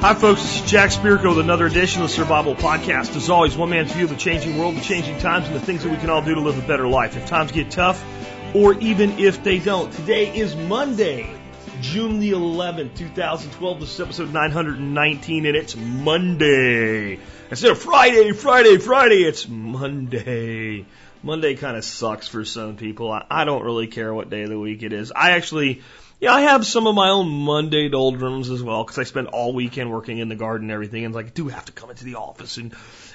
Hi, folks. This is Jack Spirko with another edition of the Survival Podcast. As always, one man's view of the changing world, the changing times, and the things that we can all do to live a better life if times get tough or even if they don't. Today is Monday, June the 11th, 2012. This is episode 919, and it's Monday. Instead of Friday, Friday, Friday, it's Monday. Monday kind of sucks for some people. I, I don't really care what day of the week it is. I actually yeah, I have some of my own Monday doldrums as well because I spend all weekend working in the garden and everything. And like, do have to come into the office and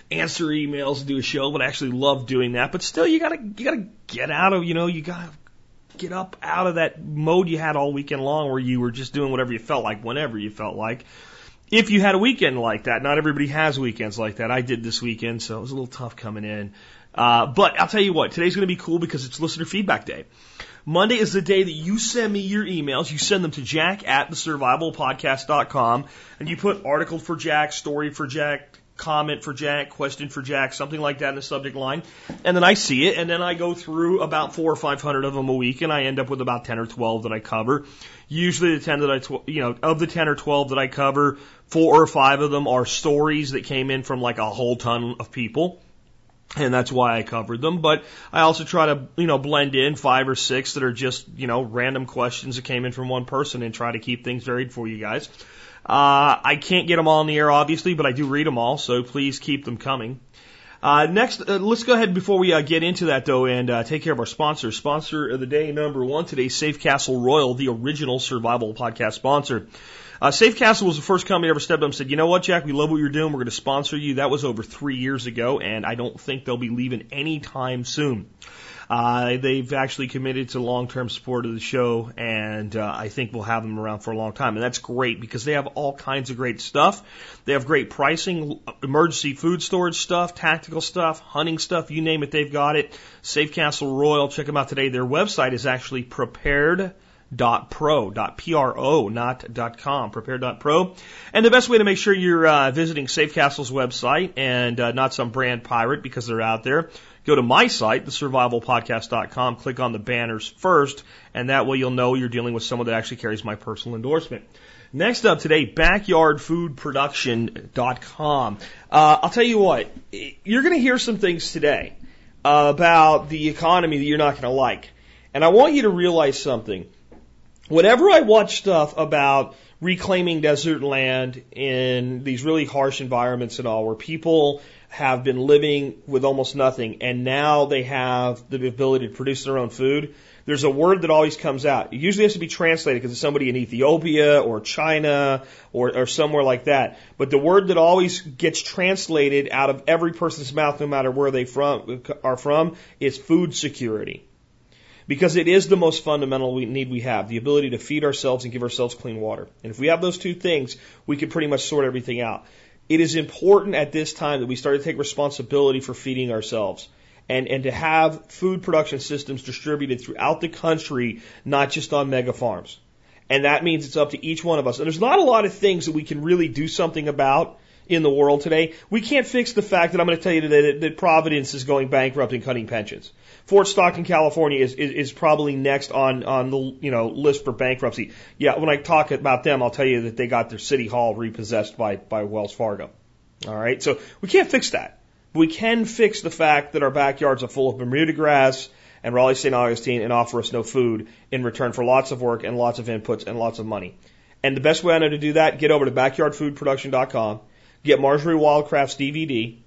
answer emails and do a show, but I actually love doing that. But still, you gotta you gotta get out of you know you gotta get up out of that mode you had all weekend long where you were just doing whatever you felt like whenever you felt like. If you had a weekend like that, not everybody has weekends like that. I did this weekend, so it was a little tough coming in. Uh, but I'll tell you what, today's going to be cool because it's listener feedback day. Monday is the day that you send me your emails. You send them to jack at the survivalpodcast.com and you put article for Jack, story for Jack, comment for Jack, question for Jack, something like that in the subject line. And then I see it and then I go through about four or five hundred of them a week and I end up with about 10 or 12 that I cover. Usually the 10 that I, tw- you know, of the 10 or 12 that I cover, four or five of them are stories that came in from like a whole ton of people and that's why I covered them. But I also try to, you know, blend in five or six that are just, you know, random questions that came in from one person and try to keep things varied for you guys. Uh, I can't get them all in the air, obviously, but I do read them all, so please keep them coming. Uh, next, uh, let's go ahead before we uh, get into that though and uh, take care of our sponsor. Sponsor of the day number one today, Safe Castle Royal, the original survival podcast sponsor. Uh, Safe Castle was the first company I ever stepped up and said, you know what, Jack, we love what you're doing. We're going to sponsor you. That was over three years ago, and I don't think they'll be leaving anytime soon. Uh, they've actually committed to long-term support of the show, and uh, I think we'll have them around for a long time. And that's great because they have all kinds of great stuff. They have great pricing, emergency food storage stuff, tactical stuff, hunting stuff, you name it, they've got it. Safe Castle Royal, check them out today. Their website is actually prepared dot pro not com prepare dot pro and the best way to make sure you're uh, visiting safe castle's website and uh, not some brand pirate because they're out there go to my site thesurvivalpodcast.com click on the banners first and that way you'll know you're dealing with someone that actually carries my personal endorsement Next up today, backyardfoodproduction.com. Uh, I'll tell you what, you're going to hear some things today about the economy that you're not going to like. And I want you to realize something whenever I watch stuff about reclaiming desert land in these really harsh environments and all, where people have been living with almost nothing and now they have the ability to produce their own food, there's a word that always comes out. It usually has to be translated because it's somebody in Ethiopia or China or, or somewhere like that. But the word that always gets translated out of every person's mouth, no matter where they from, are from, is food security. Because it is the most fundamental need we have, the ability to feed ourselves and give ourselves clean water. And if we have those two things, we can pretty much sort everything out. It is important at this time that we start to take responsibility for feeding ourselves and, and to have food production systems distributed throughout the country, not just on mega farms. And that means it's up to each one of us. And there's not a lot of things that we can really do something about in the world today. We can't fix the fact that I'm going to tell you today that, that Providence is going bankrupt and cutting pensions. Fort Stockton, California is, is, is probably next on, on the, you know, list for bankruptcy. Yeah, when I talk about them, I'll tell you that they got their city hall repossessed by, by Wells Fargo. All right. So we can't fix that. But we can fix the fact that our backyards are full of Bermuda grass and Raleigh St. Augustine and offer us no food in return for lots of work and lots of inputs and lots of money. And the best way I know to do that, get over to backyardfoodproduction.com, get Marjory Wildcraft's DVD,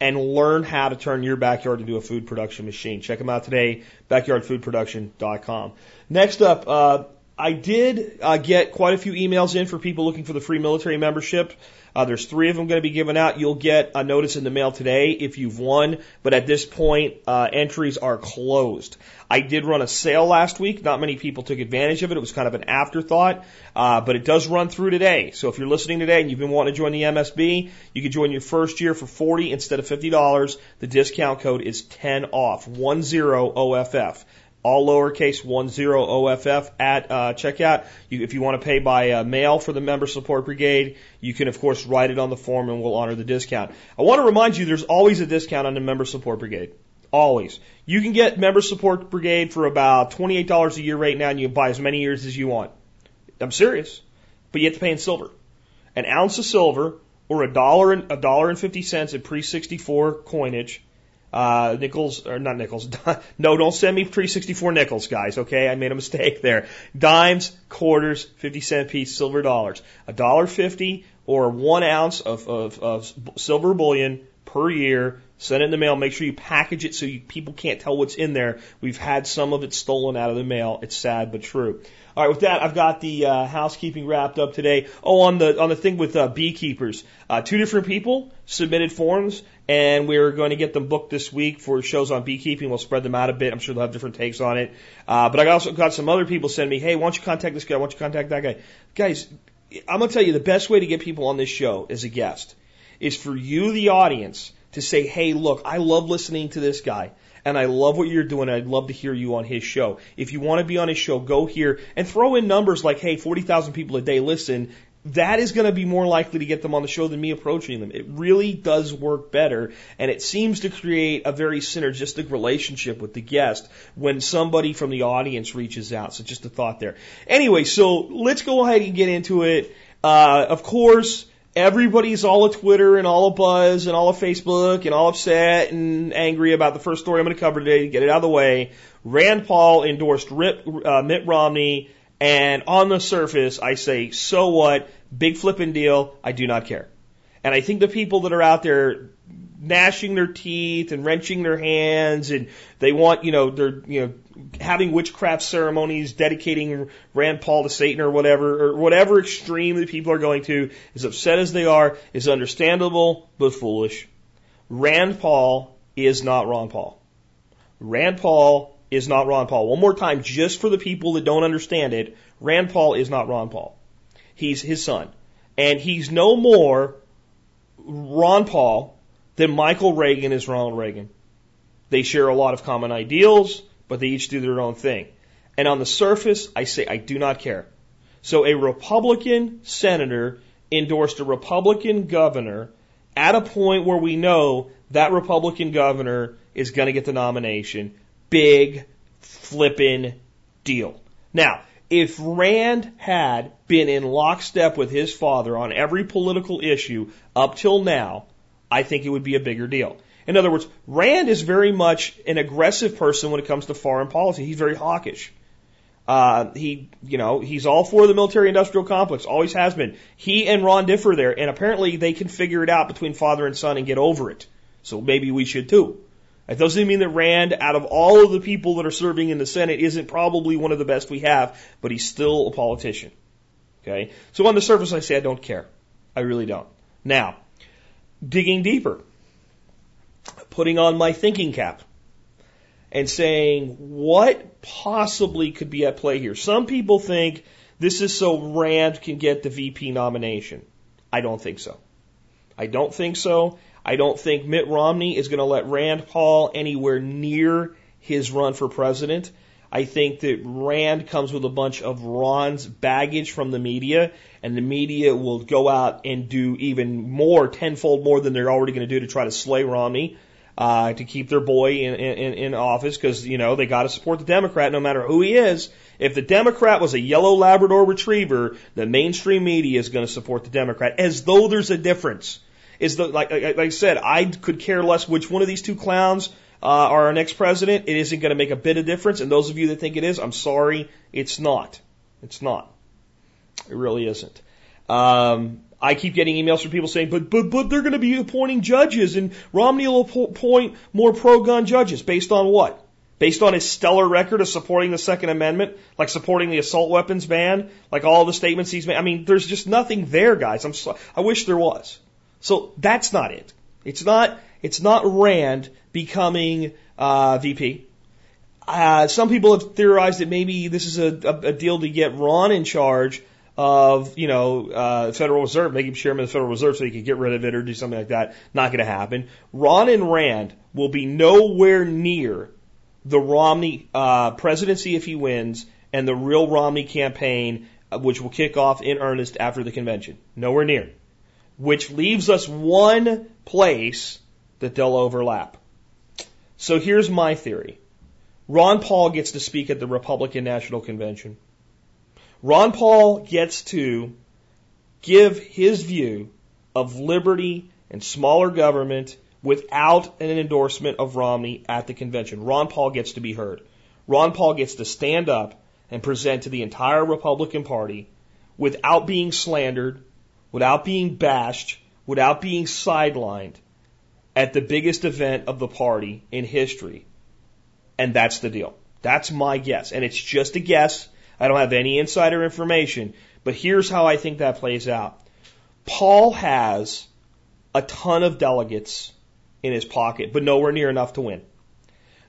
and learn how to turn your backyard into a food production machine. Check them out today, backyardfoodproduction.com. Next up, uh, I did uh, get quite a few emails in for people looking for the free military membership. Uh, there's three of them going to be given out. You'll get a notice in the mail today if you've won, but at this point, uh, entries are closed. I did run a sale last week. Not many people took advantage of it. It was kind of an afterthought, uh, but it does run through today. So if you're listening today and you've been wanting to join the MSB, you can join your first year for 40 instead of $50. The discount code is 10 off, 10 OFF all lowercase one zero OFF at uh, checkout. You, if you want to pay by uh, mail for the Member Support Brigade, you can of course write it on the form and we'll honor the discount. I want to remind you there's always a discount on the Member Support Brigade. Always. You can get Member Support Brigade for about $28 a year right now and you can buy as many years as you want. I'm serious. But you have to pay in silver. an ounce of silver or a dollar and a dollar and fifty cents in pre sixty four coinage. Uh, nickels or not nickels. no, don't send me pre sixty four nickels, guys. Okay, I made a mistake there. Dimes, quarters, fifty cent piece, silver dollars. A dollar fifty or one ounce of, of, of silver bullion per year. Send it in the mail. Make sure you package it so you, people can't tell what's in there. We've had some of it stolen out of the mail. It's sad but true. All right, with that, I've got the uh, housekeeping wrapped up today. Oh, on the on the thing with uh, beekeepers, uh, two different people submitted forms, and we're going to get them booked this week for shows on beekeeping. We'll spread them out a bit. I'm sure they'll have different takes on it. Uh, but I also got some other people send me, hey, why don't you contact this guy? Why don't you contact that guy? Guys, I'm gonna tell you the best way to get people on this show as a guest is for you, the audience, to say, hey, look, I love listening to this guy and I love what you're doing. I'd love to hear you on his show. If you want to be on his show, go here and throw in numbers like, hey, 40,000 people a day listen. That is going to be more likely to get them on the show than me approaching them. It really does work better, and it seems to create a very synergistic relationship with the guest when somebody from the audience reaches out. So just a thought there. Anyway, so let's go ahead and get into it. Uh, of course, everybody's all of Twitter and all of Buzz and all of Facebook and all upset and angry about the first story I'm going to cover today to get it out of the way. Rand Paul endorsed Rip, uh, Mitt Romney, and on the surface, I say, so what? Big flipping deal. I do not care. And I think the people that are out there gnashing their teeth and wrenching their hands and they want, you know, they're, you know, having witchcraft ceremonies, dedicating Rand Paul to Satan or whatever, or whatever extreme that people are going to, as upset as they are, is understandable but foolish. Rand Paul is not Ron Paul. Rand Paul is not Ron Paul. One more time, just for the people that don't understand it, Rand Paul is not Ron Paul. He's his son. And he's no more Ron Paul than Michael Reagan is Ronald Reagan. They share a lot of common ideals, but they each do their own thing. And on the surface, I say I do not care. So a Republican senator endorsed a Republican governor at a point where we know that Republican governor is going to get the nomination. Big flippin' deal. Now, if Rand had been in lockstep with his father on every political issue up till now, I think it would be a bigger deal. In other words, Rand is very much an aggressive person when it comes to foreign policy. He's very hawkish. Uh, he, you know, he's all for the military-industrial complex, always has been. He and Ron differ there, and apparently they can figure it out between father and son and get over it. So maybe we should too. It doesn't mean that Rand, out of all of the people that are serving in the Senate, isn't probably one of the best we have, but he's still a politician. Okay? So on the surface, I say I don't care. I really don't. Now, digging deeper, putting on my thinking cap and saying, what possibly could be at play here? Some people think this is so Rand can get the VP nomination. I don't think so. I don't think so. I don't think Mitt Romney is going to let Rand Paul anywhere near his run for president. I think that Rand comes with a bunch of Ron's baggage from the media, and the media will go out and do even more, tenfold more than they're already going to do to try to slay Romney, uh, to keep their boy in, in, in office, because, you know, they got to support the Democrat no matter who he is. If the Democrat was a yellow Labrador retriever, the mainstream media is going to support the Democrat, as though there's a difference. Is the, like, like I said, I could care less which one of these two clowns uh, are our next president, it isn't going to make a bit of difference. And those of you that think it is, I'm sorry, it's not. It's not. It really isn't. Um, I keep getting emails from people saying, but but but they're going to be appointing judges, and Romney will appoint more pro-gun judges based on what? Based on his stellar record of supporting the Second Amendment, like supporting the assault weapons ban, like all the statements he's made. I mean, there's just nothing there, guys. I'm I wish there was. So that's not it. It's not it's not Rand becoming uh, VP. Uh, some people have theorized that maybe this is a, a, a deal to get Ron in charge of, you know, uh, Federal Reserve, making chairman of the Federal Reserve so he could get rid of it or do something like that. Not going to happen. Ron and Rand will be nowhere near the Romney uh, presidency if he wins and the real Romney campaign, uh, which will kick off in earnest after the convention. Nowhere near. Which leaves us one place that they'll overlap. So here's my theory. Ron Paul gets to speak at the Republican National Convention. Ron Paul gets to give his view of liberty and smaller government without an endorsement of Romney at the convention. Ron Paul gets to be heard. Ron Paul gets to stand up and present to the entire Republican Party without being slandered, without being bashed, without being sidelined at the biggest event of the party in history. And that's the deal. That's my guess. And it's just a guess. I don't have any insider information, but here's how I think that plays out. Paul has a ton of delegates in his pocket, but nowhere near enough to win.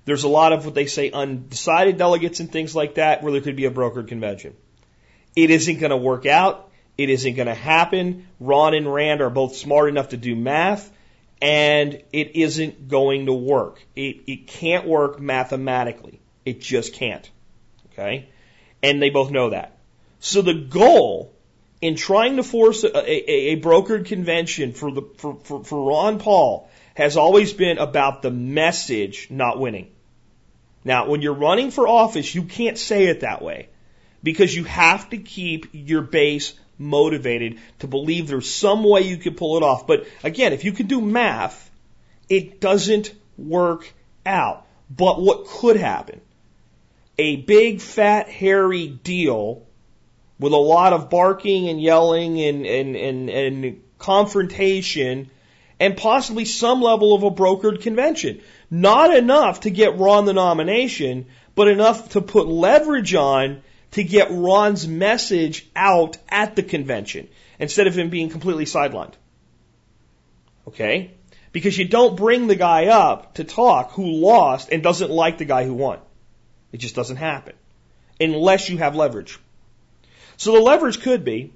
There's a lot of what they say undecided delegates and things like that where there could be a brokered convention. It isn't going to work out. It isn't going to happen. Ron and Rand are both smart enough to do math, and it isn't going to work. It, it can't work mathematically. It just can't. Okay? And they both know that. So the goal in trying to force a, a, a brokered convention for, the, for, for, for Ron Paul has always been about the message, not winning. Now, when you're running for office, you can't say it that way because you have to keep your base motivated to believe there's some way you can pull it off. But again, if you can do math, it doesn't work out. But what could happen? A big, fat, hairy deal with a lot of barking and yelling and, and, and, and confrontation and possibly some level of a brokered convention. Not enough to get Ron the nomination, but enough to put leverage on to get Ron's message out at the convention instead of him being completely sidelined. Okay? Because you don't bring the guy up to talk who lost and doesn't like the guy who won. It just doesn't happen. Unless you have leverage. So the leverage could be,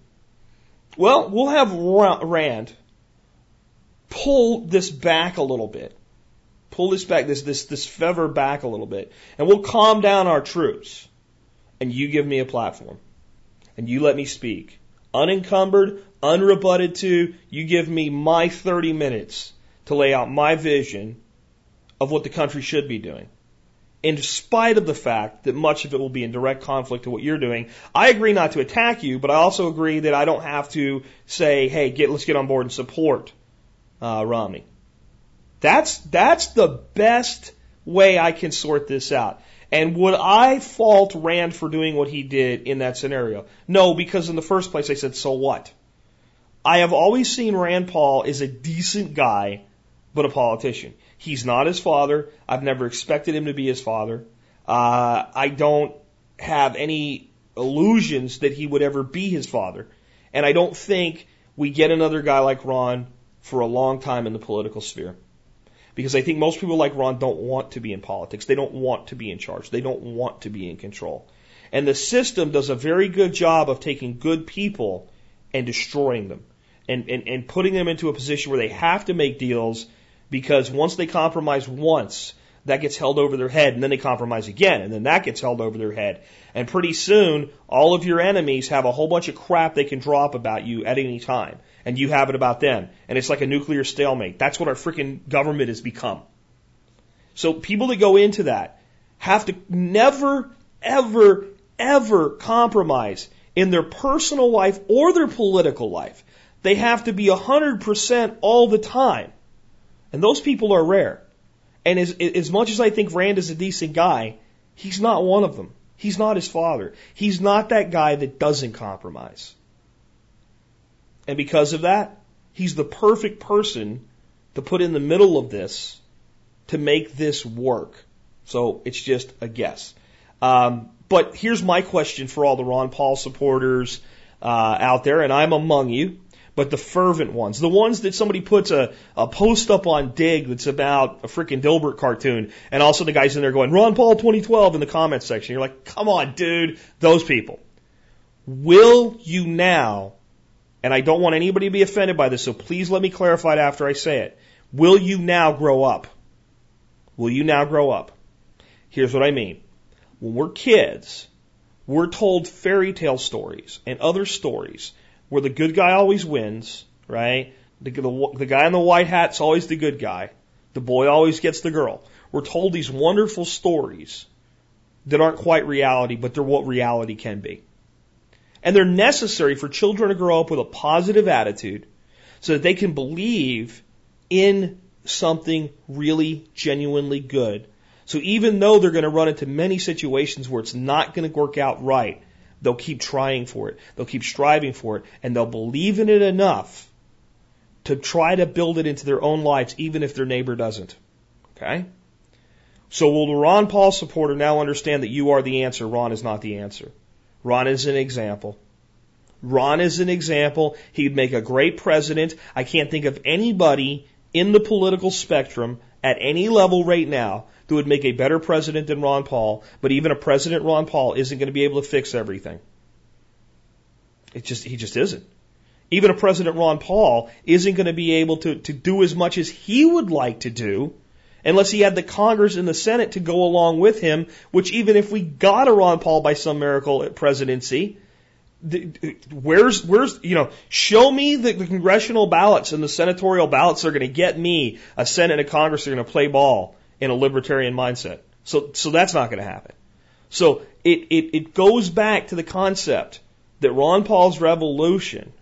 well, we'll have Rand pull this back a little bit. Pull this back, this, this, this feather back a little bit. And we'll calm down our troops. And you give me a platform. And you let me speak. Unencumbered, unrebutted to, you give me my 30 minutes to lay out my vision of what the country should be doing. In spite of the fact that much of it will be in direct conflict to what you're doing, I agree not to attack you, but I also agree that I don't have to say, hey, get, let's get on board and support uh, Romney. That's that's the best way I can sort this out. And would I fault Rand for doing what he did in that scenario? No, because in the first place I said, so what? I have always seen Rand Paul as a decent guy, but a politician. He's not his father. I've never expected him to be his father. Uh, I don't have any illusions that he would ever be his father. And I don't think we get another guy like Ron for a long time in the political sphere. Because I think most people like Ron don't want to be in politics. They don't want to be in charge. They don't want to be in control. And the system does a very good job of taking good people and destroying them and, and, and putting them into a position where they have to make deals because once they compromise once, that gets held over their head and then they compromise again and then that gets held over their head. And pretty soon, all of your enemies have a whole bunch of crap they can drop about you at any time and you have it about them. And it's like a nuclear stalemate. That's what our freaking government has become. So people that go into that have to never, ever, ever compromise in their personal life or their political life. They have to be 100% all the time. And those people are rare. And as, as much as I think Rand is a decent guy, he's not one of them. He's not his father. He's not that guy that doesn't compromise. And because of that, he's the perfect person to put in the middle of this to make this work. So it's just a guess. Um, but here's my question for all the Ron Paul supporters uh, out there, and I'm among you. But the fervent ones, the ones that somebody puts a, a post up on Digg that's about a freaking Dilbert cartoon, and also the guys in there going, Ron Paul 2012 in the comments section. You're like, come on, dude. Those people. Will you now and I don't want anybody to be offended by this, so please let me clarify it after I say it. Will you now grow up? Will you now grow up? Here's what I mean. When we're kids, we're told fairy tale stories and other stories where the good guy always wins, right? The, the, the guy in the white hat's always the good guy. The boy always gets the girl. We're told these wonderful stories that aren't quite reality, but they're what reality can be. And they're necessary for children to grow up with a positive attitude so that they can believe in something really genuinely good. So even though they're going to run into many situations where it's not going to work out right, they'll keep trying for it. They'll keep striving for it and they'll believe in it enough to try to build it into their own lives even if their neighbor doesn't. Okay? So will the Ron Paul supporter now understand that you are the answer, Ron is not the answer? Ron is an example. Ron is an example. He'd make a great president. I can't think of anybody in the political spectrum at any level right now who would make a better president than Ron Paul, but even a President Ron Paul isn't going to be able to fix everything. It just, he just isn't. Even a President Ron Paul isn't going to be able to, to do as much as he would like to do unless he had the Congress and the Senate to go along with him, which even if we got a Ron Paul by some miracle at presidency, where's where's you know show me the, the congressional ballots and the senatorial ballots that are going to get me a Senate and a Congress that are going to play ball in a libertarian mindset. So so that's not going to happen. So it, it it goes back to the concept that Ron Paul's revolution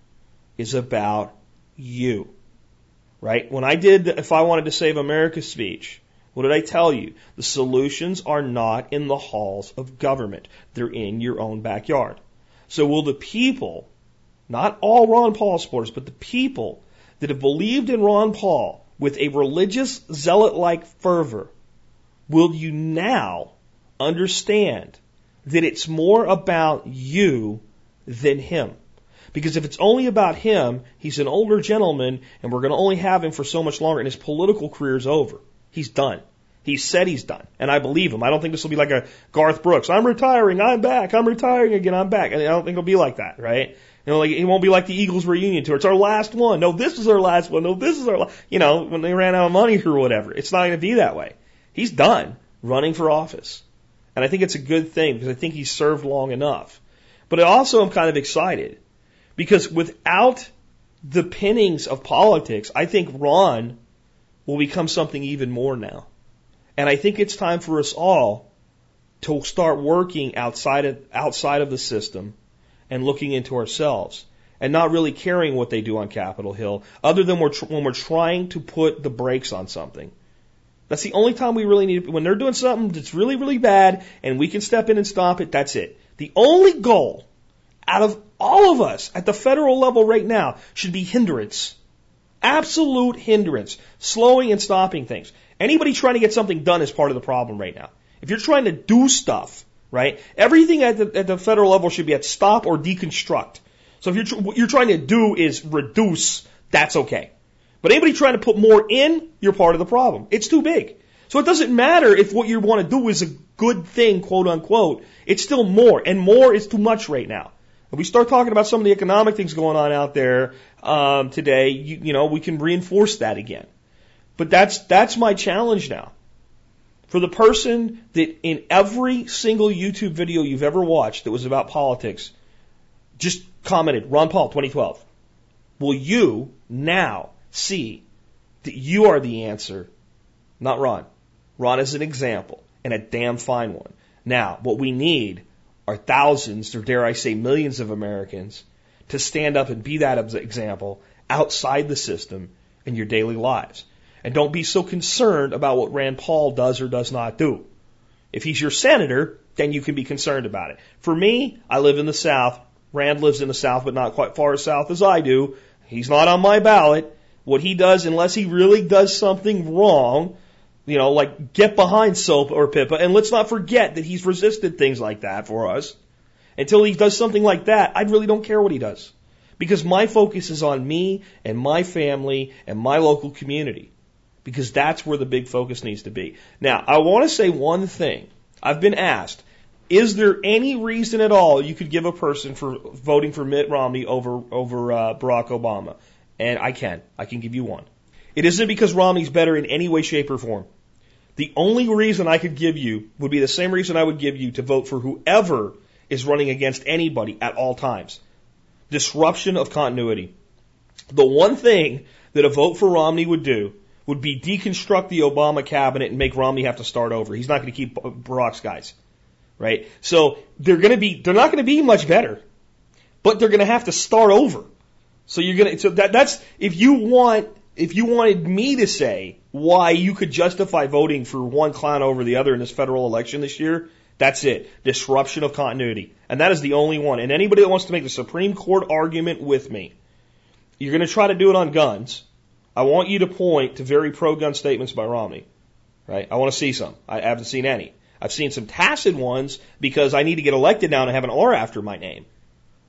is about you. Right? When I did if I wanted to save America speech, what did I tell you? The solutions are not in the halls of government. They're in your own backyard. So will the people, not all Ron Paul supporters, but the people that have believed in Ron Paul with a religious zealot like fervor, will you now understand that it's more about you than him? Because if it's only about him, he's an older gentleman and we're going to only have him for so much longer and his political career's over. He's done. He said he's done. And I believe him. I don't think this will be like a Garth Brooks. I'm retiring. I'm back. I'm retiring again. I'm back. And I don't think it'll be like that, right? You know, like it won't be like the Eagles reunion tour. It's our last one. No, this is our last one. No, this is our, la-. you know, when they ran out of money or whatever. It's not going to be that way. He's done running for office. And I think it's a good thing because I think he's served long enough. But I also am kind of excited because without the pinnings of politics, I think Ron will become something even more now. And I think it's time for us all to start working outside of, outside of the system and looking into ourselves and not really caring what they do on Capitol Hill other than we're tr- when we're trying to put the brakes on something. That's the only time we really need when they're doing something that's really, really bad and we can step in and stop it, that's it. The only goal out of all of us at the federal level right now should be hindrance. Absolute hindrance. Slowing and stopping things. Anybody trying to get something done is part of the problem right now. If you're trying to do stuff, right, everything at the, at the federal level should be at stop or deconstruct. So if you're, tr- what you're trying to do is reduce, that's okay. But anybody trying to put more in, you're part of the problem. It's too big. So it doesn't matter if what you want to do is a good thing, quote unquote. It's still more, and more is too much right now. If we start talking about some of the economic things going on out there um, today, you, you know, we can reinforce that again. But that's, that's my challenge now. For the person that in every single YouTube video you've ever watched that was about politics just commented, Ron Paul 2012. Will you now see that you are the answer, not Ron? Ron is an example and a damn fine one. Now, what we need are thousands, or dare I say millions of Americans to stand up and be that example outside the system in your daily lives. And don't be so concerned about what Rand Paul does or does not do. If he's your senator, then you can be concerned about it. For me, I live in the South. Rand lives in the South, but not quite far south as I do. He's not on my ballot. What he does, unless he really does something wrong, you know, like get behind SOPA or PIPA, and let's not forget that he's resisted things like that for us. Until he does something like that, I really don't care what he does. Because my focus is on me and my family and my local community because that's where the big focus needs to be. Now, I want to say one thing. I've been asked, is there any reason at all you could give a person for voting for Mitt Romney over over uh, Barack Obama? And I can. I can give you one. It isn't because Romney's better in any way, shape, or form. The only reason I could give you would be the same reason I would give you to vote for whoever is running against anybody at all times. Disruption of continuity. The one thing that a vote for Romney would do would be deconstruct the Obama cabinet and make Romney have to start over. He's not going to keep Barack's guys, right? So they're going to be, they're not going to be much better. but they're going to have to start over. So you're going to, so that, that's, if you want, if you wanted me to say why you could justify voting for one clown over the other in this federal election this year, that's it. Disruption of continuity. And that is the only one. And anybody that wants to make the Supreme Court argument with me, you're going to try to do it on guns. I want you to point to very pro gun statements by Romney. Right? I want to see some. I haven't seen any. I've seen some tacit ones because I need to get elected now and have an R after my name.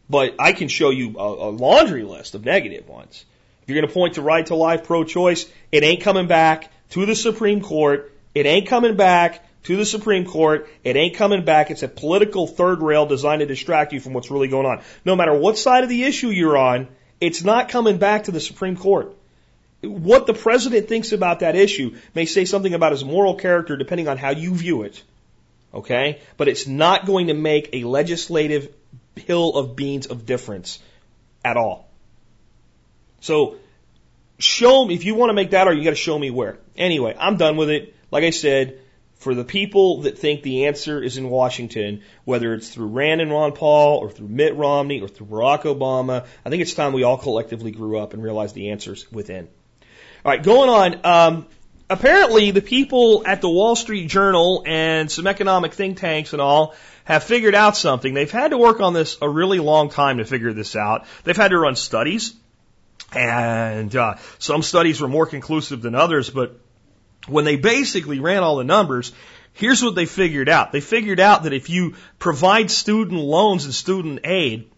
But I can show you a, a laundry list of negative ones. If you're going to point to right to life, pro choice, it ain't coming back to the Supreme Court. It ain't coming back to the Supreme Court. It ain't coming back. It's a political third rail designed to distract you from what's really going on. No matter what side of the issue you're on, it's not coming back to the Supreme Court. What the president thinks about that issue may say something about his moral character depending on how you view it. Okay? But it's not going to make a legislative hill of beans of difference at all. So, show me, if you want to make that argument, you got to show me where. Anyway, I'm done with it. Like I said, for the people that think the answer is in Washington, whether it's through Rand and Ron Paul or through Mitt Romney or through Barack Obama, I think it's time we all collectively grew up and realized the answer's within. All right, going on. Um, apparently, the people at the Wall Street Journal and some economic think tanks and all have figured out something. They've had to work on this a really long time to figure this out. They've had to run studies, and uh, some studies were more conclusive than others, but when they basically ran all the numbers, here's what they figured out. They figured out that if you provide student loans and student aid,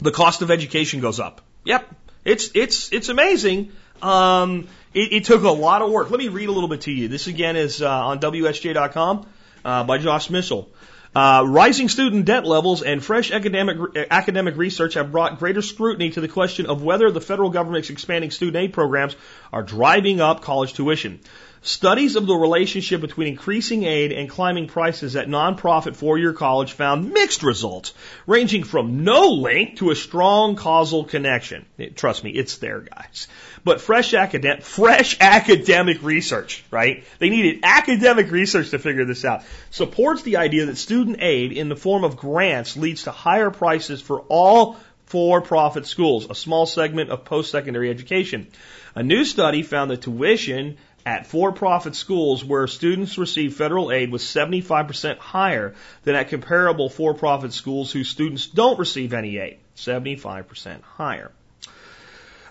the cost of education goes up. Yep. It's, it's, it's amazing. Um, it, it, took a lot of work. Let me read a little bit to you. This again is uh, on WSJ.com uh, by Josh Mitchell. Uh, rising student debt levels and fresh academic academic research have brought greater scrutiny to the question of whether the federal government's expanding student aid programs are driving up college tuition. Studies of the relationship between increasing aid and climbing prices at nonprofit four-year college found mixed results, ranging from no link to a strong causal connection. Trust me, it's there, guys. But fresh academic, fresh academic research, right? They needed academic research to figure this out. Supports the idea that student aid in the form of grants leads to higher prices for all for-profit schools, a small segment of post-secondary education. A new study found that tuition at for-profit schools where students receive federal aid was 75% higher than at comparable for-profit schools whose students don't receive any aid. 75% higher.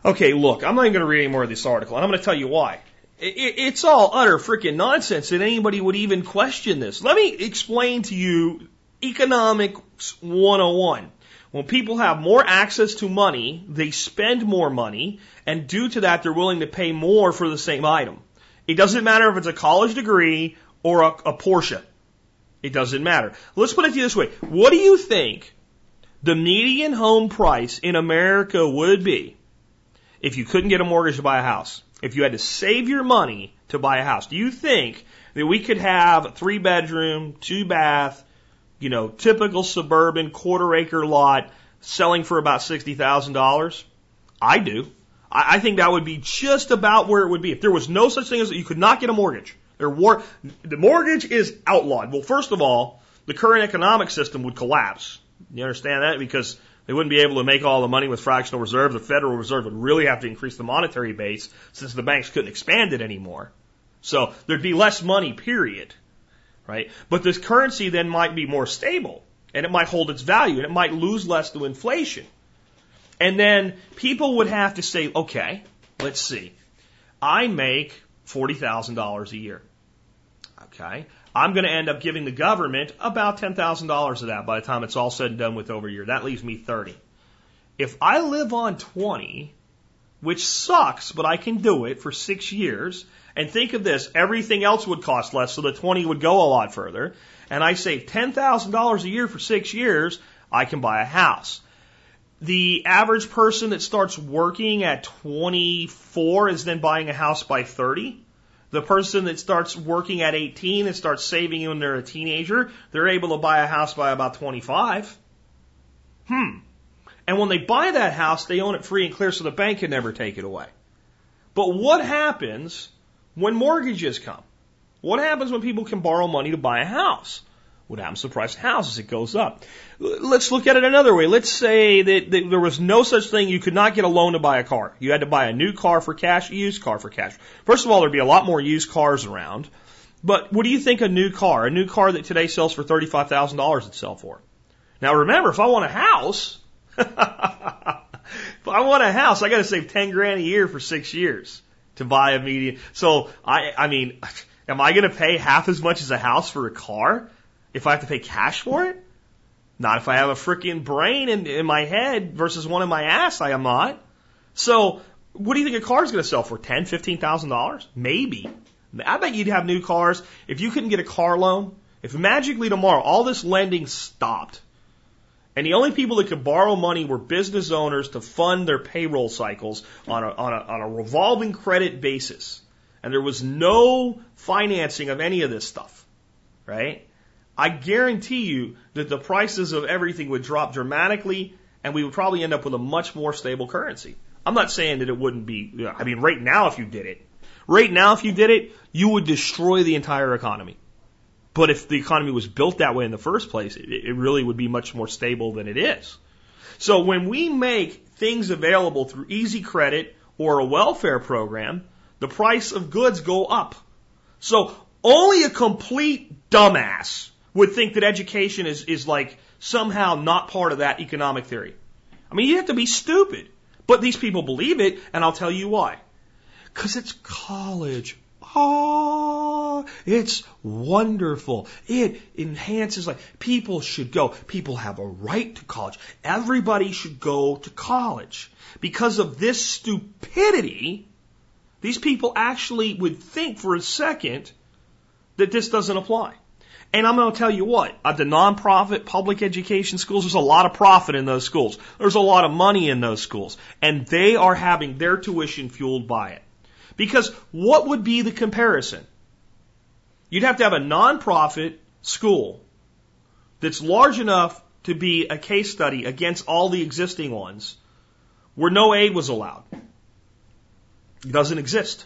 Okay, look, I'm not even going to read any more of this article, and I'm going to tell you why. it's all utter freaking nonsense that anybody would even question this. Let me explain to you economics 101. When people have more access to money, they spend more money, and due to that, they're willing to pay more for the same item. It doesn't matter if it's a college degree or a, a Porsche. It doesn't matter. Let's put it to you this way. What do you think the median home price in America would be if you couldn't get a mortgage to buy a house? If you had to save your money to buy a house? Do you think that we could have a three bedroom, two bath, you know, typical suburban quarter acre lot selling for about $60,000? I do. I, I think that would be just about where it would be. If there was no such thing as you could not get a mortgage. There the mortgage is outlawed. Well, first of all, the current economic system would collapse. You understand that? Because they wouldn't be able to make all the money with fractional reserve. The Federal Reserve would really have to increase the monetary base since the banks couldn't expand it anymore. So there'd be less money, period. Right? But this currency then might be more stable and it might hold its value and it might lose less to inflation. And then people would have to say, okay, let's see. I make $40,000 a year. Okay. I'm going to end up giving the government about $10,000 of that by the time it's all said and done with over a year. That leaves me 30. If I live on 20, which sucks, but I can do it for six years, and think of this, everything else would cost less, so the 20 would go a lot further, and I save $10,000 a year for six years, I can buy a house the average person that starts working at 24 is then buying a house by 30. The person that starts working at 18 and starts saving when they're a teenager, they're able to buy a house by about 25. Hmm. And when they buy that house, they own it free and clear so the bank can never take it away. But what happens when mortgages come? What happens when people can borrow money to buy a house? What happens to the price of houses? It goes up. Let's look at it another way. Let's say that, that, there was no such thing. You could not get a loan to buy a car. You had to buy a new car for cash, a used car for cash. First of all, there'd be a lot more used cars around. But what do you think a new car, a new car that today sells for $35,000 would sell for? Now remember, if I want a house, if I want a house, I got to save 10 grand a year for six years to buy a median. So I, I mean, am I to pay half as much as a house for a car? If I have to pay cash for it? Not if I have a freaking brain in, in my head versus one in my ass. I am not. So, what do you think a car is going to sell for? Ten, fifteen thousand dollars? Maybe. I bet you'd have new cars if you couldn't get a car loan. If magically tomorrow all this lending stopped, and the only people that could borrow money were business owners to fund their payroll cycles on a, on a, on a revolving credit basis, and there was no financing of any of this stuff, right? I guarantee you that the prices of everything would drop dramatically and we would probably end up with a much more stable currency. I'm not saying that it wouldn't be, I mean, right now, if you did it, right now, if you did it, you would destroy the entire economy. But if the economy was built that way in the first place, it, really would be much more stable than it is. So when we make things available through easy credit or a welfare program, the price of goods go up. So only a complete dumbass would think that education is, is like somehow not part of that economic theory. I mean, you have to be stupid. But these people believe it, and I'll tell you why. Because it's college. Oh, it's wonderful. It enhances like people should go. People have a right to college. Everybody should go to college. Because of this stupidity, these people actually would think for a second that this doesn't apply. And I'm going to tell you what, at the nonprofit public education schools, there's a lot of profit in those schools. There's a lot of money in those schools. And they are having their tuition fueled by it. Because what would be the comparison? You'd have to have a nonprofit school that's large enough to be a case study against all the existing ones where no aid was allowed. It doesn't exist.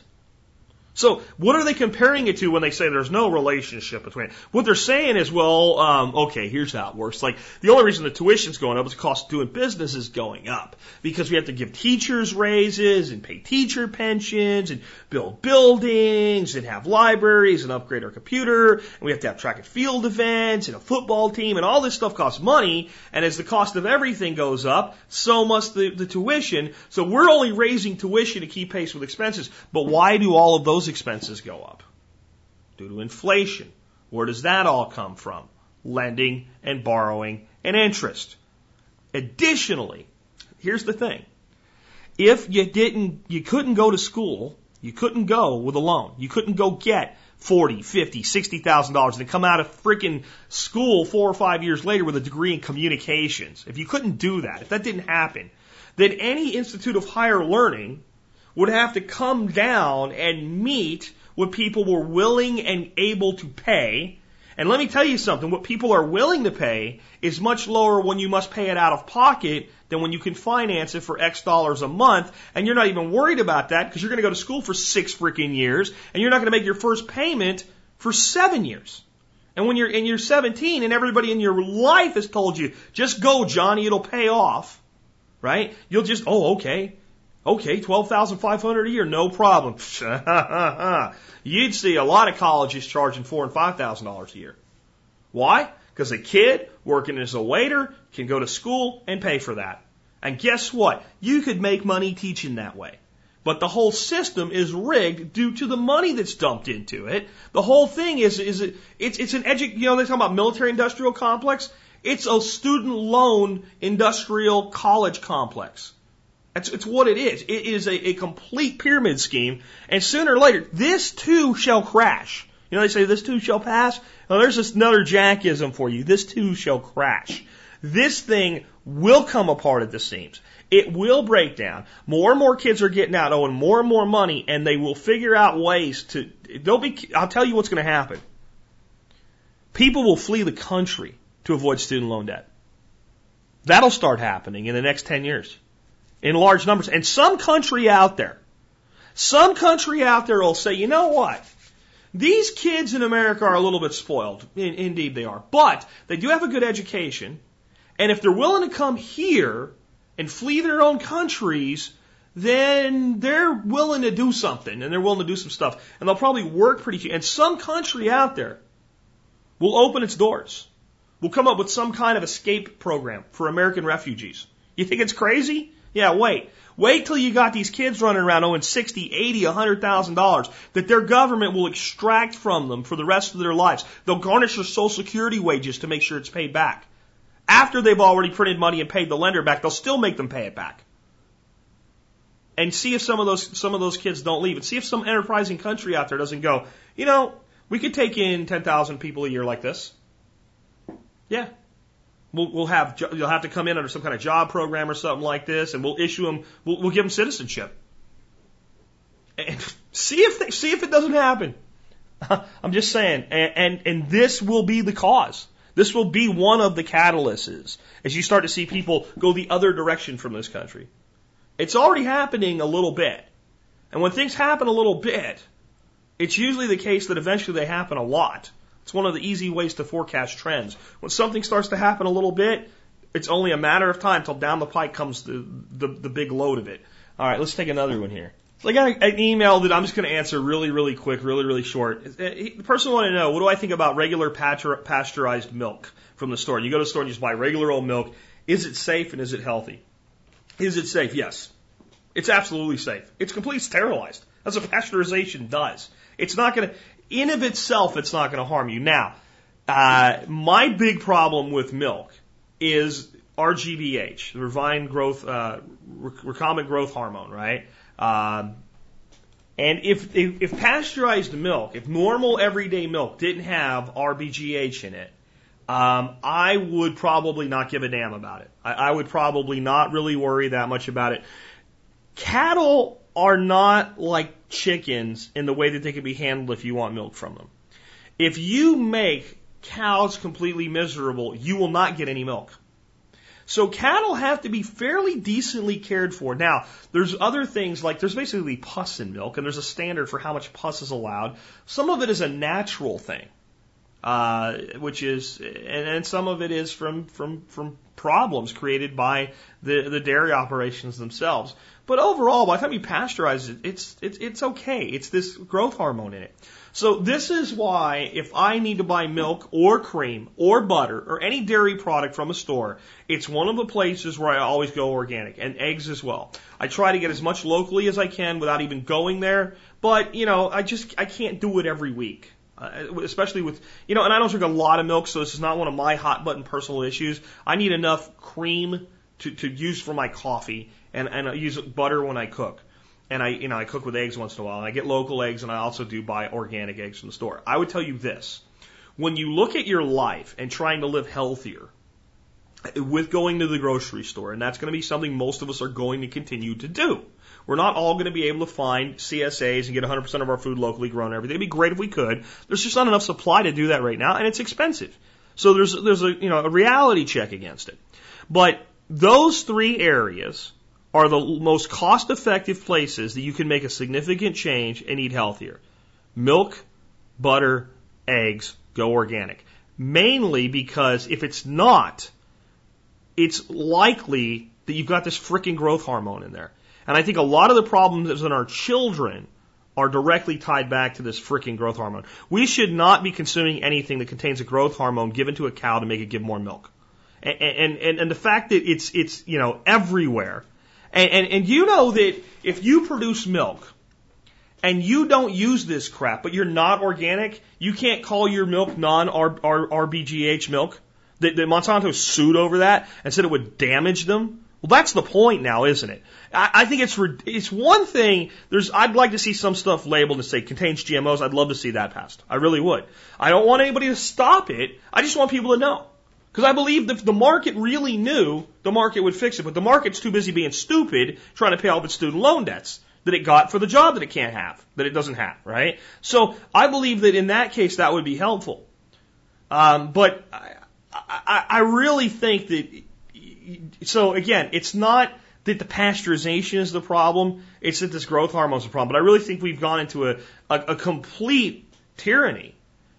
So what are they comparing it to when they say there's no relationship between it? What they're saying is, well, um, okay, here's how it works. Like the only reason the tuition's going up is the cost of doing business is going up because we have to give teachers raises and pay teacher pensions and build buildings and have libraries and upgrade our computer and we have to have track and field events and a football team and all this stuff costs money. And as the cost of everything goes up, so must the, the tuition. So we're only raising tuition to keep pace with expenses. But why do all of those expenses go up? Due to inflation. Where does that all come from? Lending and borrowing and interest. Additionally, here's the thing. If you didn't, you couldn't go to school, you couldn't go with a loan. You couldn't go get forty, fifty, sixty thousand dollars and come out of freaking school four or five years later with a degree in communications. If you couldn't do that, if that didn't happen, then any institute of higher learning would have to come down and meet what people were willing and able to pay. And let me tell you something, what people are willing to pay is much lower when you must pay it out of pocket than when you can finance it for X dollars a month. And you're not even worried about that because you're going to go to school for six freaking years and you're not going to make your first payment for seven years. And when you're, and you're 17 and everybody in your life has told you, just go, Johnny, it'll pay off. Right? You'll just, oh, okay. Okay, 12,500 a year, no problem. You'd see a lot of colleges charging four and five thousand dollars a year. Why? Because a kid working as a waiter can go to school and pay for that. And guess what? You could make money teaching that way. But the whole system is rigged due to the money that's dumped into it. The whole thing is, is it, it's, it's an edu, you know, they talk about military industrial complex. It's a student loan industrial college complex. It's, it's what it is. It is a, a complete pyramid scheme, and sooner or later, this too shall crash. You know, they say this too shall pass. Well, there's just another jackism for you. This too shall crash. This thing will come apart at the seams. It will break down. More and more kids are getting out owing more and more money, and they will figure out ways to. They'll be. I'll tell you what's going to happen. People will flee the country to avoid student loan debt. That'll start happening in the next 10 years in large numbers. And some country out there, some country out there will say, you know what? These kids in America are a little bit spoiled. In, indeed, they are. But they do have a good education. And if they're willing to come here and flee their own countries, then they're willing to do something and they're willing to do some stuff. And they'll probably work pretty cheap. And some country out there will open its doors. We'll come up with some kind of escape program for American refugees. You think it's crazy? Yeah, wait. Wait till you got these kids running around owing sixty, eighty, a hundred thousand dollars that their government will extract from them for the rest of their lives. They'll garnish their social security wages to make sure it's paid back. After they've already printed money and paid the lender back, they'll still make them pay it back. And see if some of those some of those kids don't leave, and see if some enterprising country out there doesn't go. You know, we could take in ten thousand people a year like this. Yeah, We'll, we'll have you'll have to come in under some kind of job program or something like this, and we'll issue them. We'll, we'll give them citizenship. And see if they, see if it doesn't happen. I'm just saying, and, and and this will be the cause. This will be one of the catalysts as you start to see people go the other direction from this country. It's already happening a little bit. And when things happen a little bit, it's usually the case that eventually they happen a lot. It's one of the easy ways to forecast trends. When something starts to happen a little bit, it's only a matter of time till down the pike comes the, the, the big load of it. All right, let's take another one here. So I got an email that I'm just going to answer really, really quick, really, really short. Uh, the person wanted to know, what do I think about regular pasteurized milk from the store? You go to the store and you just buy regular old milk. Is it safe and is it healthy? Is it safe? Yes. It's absolutely safe. It's completely sterilized. That's what pasteurization does. It's not going to, in of itself, it's not going to harm you. Now, uh, my big problem with milk is RGBH, the recombinant growth, uh, recombinant growth hormone, right? Um, and if, if, if pasteurized milk, if normal everyday milk didn't have RBGH in it, um, I would probably not give a damn about it. I, I would probably not really worry that much about it. Cattle are not like chickens in the way that they can be handled if you want milk from them. If you make cows completely miserable, you will not get any milk. So cattle have to be fairly decently cared for. Now, there's other things like there's basically pus in milk, and there's a standard for how much pus is allowed. Some of it is a natural thing, uh, which is, and, and some of it is from from from problems created by the the dairy operations themselves. But overall, by the time you pasteurize it, it's, it's, it's okay. It's this growth hormone in it. So this is why if I need to buy milk or cream or butter or any dairy product from a store, it's one of the places where I always go organic and eggs as well. I try to get as much locally as I can without even going there, but you know, I just, I can't do it every week. Uh, especially with, you know, and I don't drink a lot of milk, so this is not one of my hot button personal issues. I need enough cream to, to use for my coffee and, and I use butter when I cook. And I, you know, I cook with eggs once in a while. And I get local eggs, and I also do buy organic eggs from the store. I would tell you this: when you look at your life and trying to live healthier, with going to the grocery store, and that's going to be something most of us are going to continue to do. We're not all going to be able to find CSAs and get 100% of our food locally grown and everything. It'd be great if we could. There's just not enough supply to do that right now, and it's expensive. So there's there's a you know a reality check against it. But those three areas are the most cost effective places that you can make a significant change and eat healthier. Milk, butter, eggs, go organic. Mainly because if it's not, it's likely that you've got this freaking growth hormone in there. And I think a lot of the problems in our children are directly tied back to this freaking growth hormone. We should not be consuming anything that contains a growth hormone given to a cow to make it give more milk. And, and, and, and the fact that it's, it's, you know, everywhere and, and, and you know that if you produce milk and you don't use this crap, but you're not organic, you can't call your milk non RBGH milk. That, that Monsanto sued over that and said it would damage them. Well, that's the point now, isn't it? I, I think it's it's one thing. There's I'd like to see some stuff labeled and say contains GMOs. I'd love to see that passed. I really would. I don't want anybody to stop it. I just want people to know. Because I believe that if the market really knew, the market would fix it. But the market's too busy being stupid trying to pay off its student loan debts that it got for the job that it can't have, that it doesn't have, right? So I believe that in that case that would be helpful. Um, but I, I, I really think that, so again, it's not that the pasteurization is the problem, it's that this growth hormone is the problem. But I really think we've gone into a, a, a complete tyranny.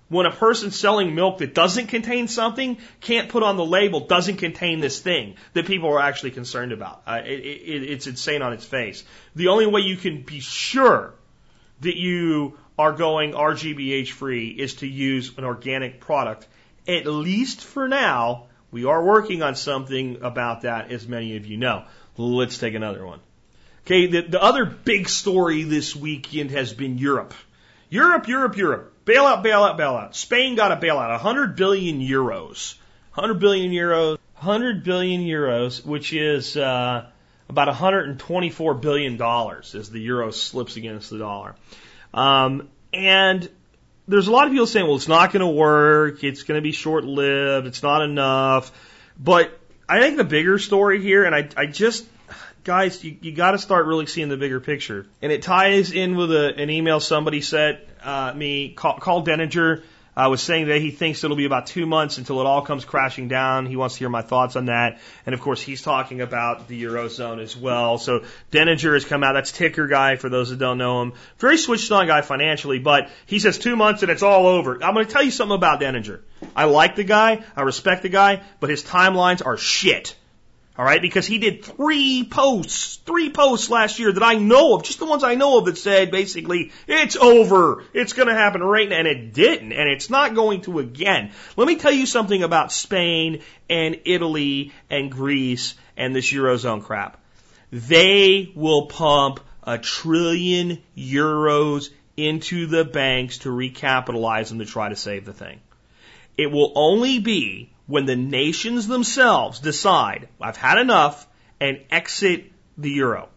When a person selling milk that doesn't contain something can't put on the label doesn't contain this thing that people are actually concerned about. Uh, it, it, it's insane on its face. The only way you can be sure that you are going RGBH free is to use an organic product. At least for now, we are working on something about that, as many of you know. Let's take another one. Okay, the, the other big story this weekend has been Europe. Europe, Europe, Europe. Bailout, bailout, bailout. Spain got a bailout, 100 billion euros. 100 billion euros, 100 billion euros, which is uh, about 124 billion dollars as the euro slips against the dollar. Um, and there's a lot of people saying, well, it's not going to work. It's going to be short lived. It's not enough. But I think the bigger story here, and I, I just, guys, you, you got to start really seeing the bigger picture. And it ties in with a, an email somebody sent uh, me, Karl, Karl Denninger, uh, was saying that he thinks it'll be about two months until it all comes crashing down. He wants to hear my thoughts on that. And of course, he's talking about the Eurozone as well. So Denninger has come out. That's Ticker guy for those that don't know him. Very switched on guy financially, but he says two months and it's all over. I'm going to tell you something about Denninger. I like the guy. I respect the guy, but his timelines are shit. All right, because he did three posts, three posts last year that I know of, just the ones I know of that said basically, it's over. It's going to happen right now. And it didn't. And it's not going to again. Let me tell you something about Spain and Italy and Greece and this Eurozone crap. They will pump a trillion euros into the banks to recapitalize them to try to save the thing. It will only be when the nations themselves decide, I've had enough, and exit the euro.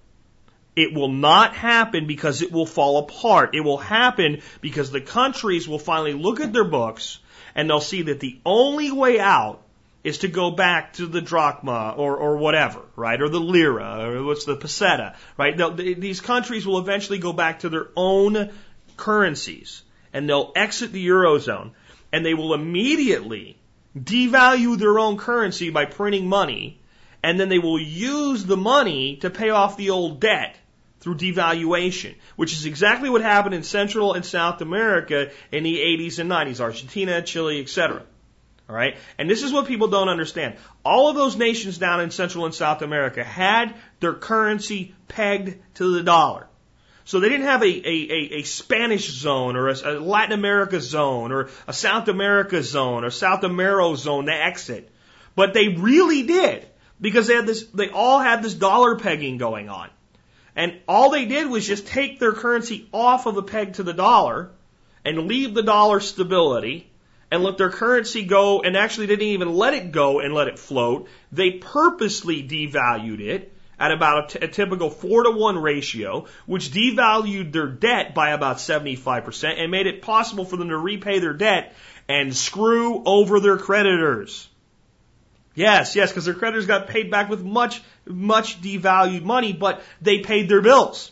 It will not happen because it will fall apart. It will happen because the countries will finally look at their books and they'll see that the only way out is to go back to the drachma or, or whatever, right? Or the lira, or what's the peseta, right? They'll, these countries will eventually go back to their own currencies and they'll exit the eurozone and they will immediately devalue their own currency by printing money, and then they will use the money to pay off the old debt through devaluation, which is exactly what happened in Central and South America in the 80s and 90s, Argentina, Chile, etc. All right? And this is what people don't understand. All of those nations down in Central and South America had their currency pegged to the dollar. So they didn't have a, a, a, Spanish zone or a, a, Latin America zone or a South America zone or South Amero zone to exit. But they really did because they had this, they all had this dollar pegging going on. And all they did was just take their currency off of the peg to the dollar and leave the dollar stability and let their currency go and actually didn't even let it go and let it float. They purposely devalued it at about a, t- a typical four to one ratio, which devalued their debt by about 75% and made it possible for them to repay their debt and screw over their creditors. Yes, yes, because their creditors got paid back with much, much devalued money, but they paid their bills.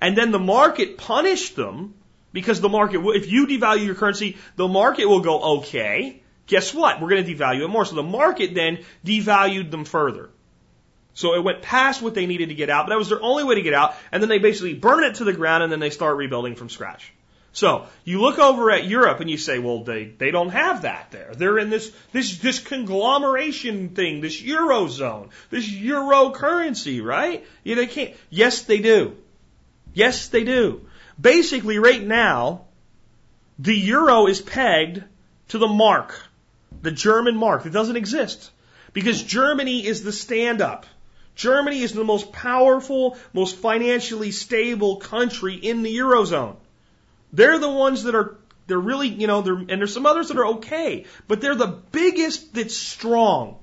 And then the market punished them because the market, if you devalue your currency, the market will go, okay, guess what? We're going to devalue it more. So the market then devalued them further. So it went past what they needed to get out, but that was their only way to get out. And then they basically burn it to the ground and then they start rebuilding from scratch. So you look over at Europe and you say, well, they, they don't have that there. They're in this, this, this conglomeration thing, this Eurozone, this Euro currency, right? Yeah, they can't. Yes, they do. Yes, they do. Basically, right now, the Euro is pegged to the mark, the German mark. It doesn't exist because Germany is the stand up. Germany is the most powerful, most financially stable country in the Eurozone. They're the ones that are, they're really, you know, and there's some others that are okay, but they're the biggest that's strong.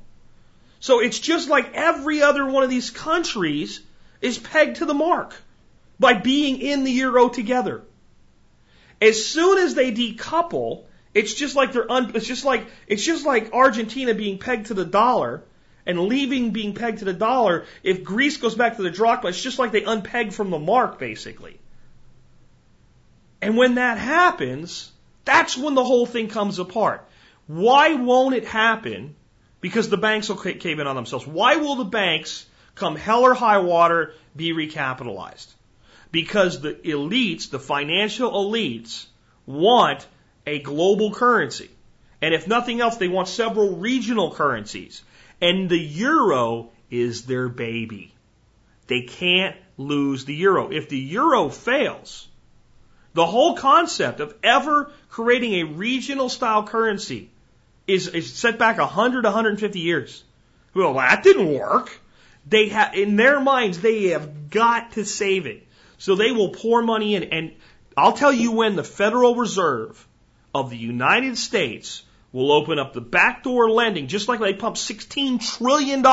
So it's just like every other one of these countries is pegged to the mark by being in the Euro together. As soon as they decouple, it's just like they're un, it's just like it's just like Argentina being pegged to the dollar and leaving being pegged to the dollar, if Greece goes back to the drachma, it's just like they unpeg from the mark, basically. And when that happens, that's when the whole thing comes apart. Why won't it happen? Because the banks will cave in on themselves. Why will the banks, come hell or high water, be recapitalized? Because the elites, the financial elites, want a global currency. And if nothing else, they want several regional currencies. And the euro is their baby. They can't lose the euro. If the euro fails, the whole concept of ever creating a regional style currency is, is set back 100, 150 years. Well, that didn't work. They have, in their minds, they have got to save it. So they will pour money in. And I'll tell you when the Federal Reserve of the United States will open up the backdoor lending, just like they pumped $16 trillion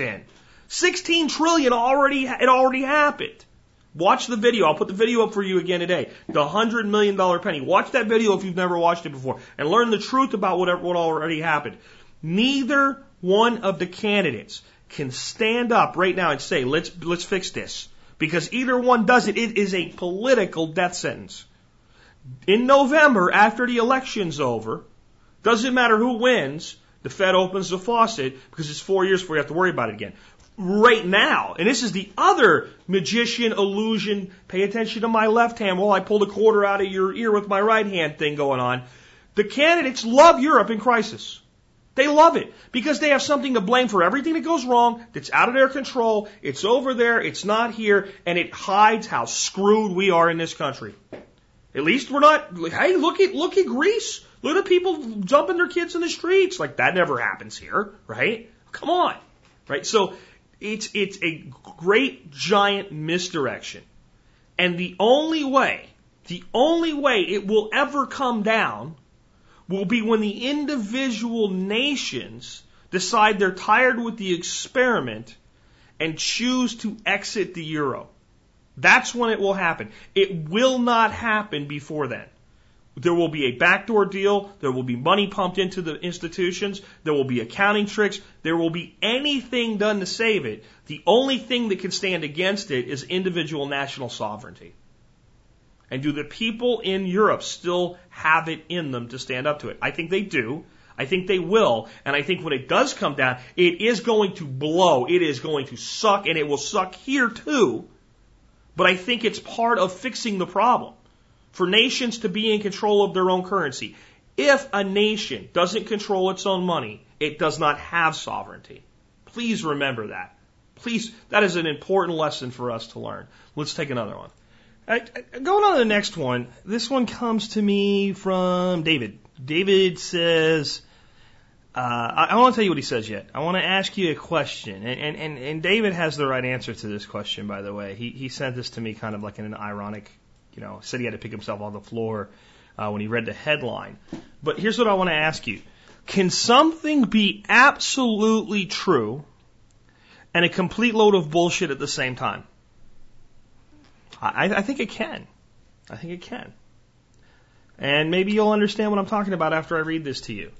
in. 16 trillion already, it already happened. Watch the video. I'll put the video up for you again today. The hundred million dollar penny. Watch that video if you've never watched it before and learn the truth about whatever, what already happened. Neither one of the candidates can stand up right now and say, let's, let's fix this. Because either one does it, it is a political death sentence. In November, after the election's over, doesn't matter who wins, the Fed opens the faucet because it's four years before you have to worry about it again. Right now, and this is the other magician illusion, pay attention to my left hand while I pull the quarter out of your ear with my right hand thing going on. The candidates love Europe in crisis. They love it because they have something to blame for everything that goes wrong, that's out of their control. It's over there, it's not here, and it hides how screwed we are in this country. At least we're not, hey, look at, look at Greece. Look at people jumping their kids in the streets. Like that never happens here, right? Come on, right? So it's, it's a great giant misdirection. And the only way, the only way it will ever come down will be when the individual nations decide they're tired with the experiment and choose to exit the euro. That's when it will happen. It will not happen before then. There will be a backdoor deal. There will be money pumped into the institutions. There will be accounting tricks. There will be anything done to save it. The only thing that can stand against it is individual national sovereignty. And do the people in Europe still have it in them to stand up to it? I think they do. I think they will. And I think when it does come down, it is going to blow. It is going to suck and it will suck here too. But I think it's part of fixing the problem for nations to be in control of their own currency. If a nation doesn't control its own money, it does not have sovereignty. Please remember that. Please, that is an important lesson for us to learn. Let's take another one. going on to the next one. This one comes to me from David. David says, uh, I, I want to tell you what he says yet. I want to ask you a question. And, and, and David has the right answer to this question, by the way. He, he sent this to me kind of like in an ironic you know, said he had to pick himself off the floor uh, when he read the headline. But here's what I want to ask you. Can something be absolutely true and a complete load of bullshit at the same time? I, I think it can. I think it can. And maybe you'll understand what I'm talking about after I read this to you.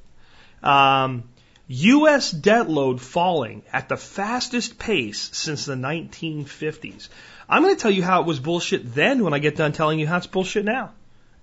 Um, U.S. debt load falling at the fastest pace since the 1950s. I'm going to tell you how it was bullshit then when I get done telling you how it's bullshit now.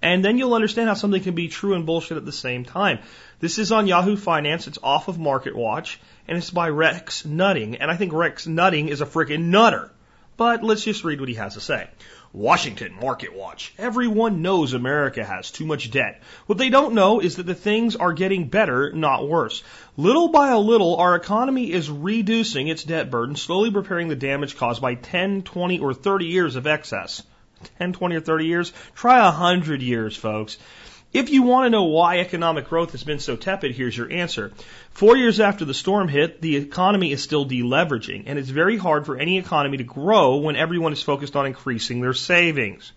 And then you'll understand how something can be true and bullshit at the same time. This is on Yahoo Finance. It's off of Market Watch and it's by Rex Nutting. And I think Rex Nutting is a freaking nutter. But let's just read what he has to say. Washington Market Watch. Everyone knows America has too much debt. What they don't know is that the things are getting better, not worse. Little by a little, our economy is reducing its debt burden, slowly repairing the damage caused by 10, 20, or 30 years of excess. 10, 20, or 30 years? Try 100 years, folks. If you want to know why economic growth has been so tepid, here's your answer. Four years after the storm hit, the economy is still deleveraging, and it's very hard for any economy to grow when everyone is focused on increasing their savings.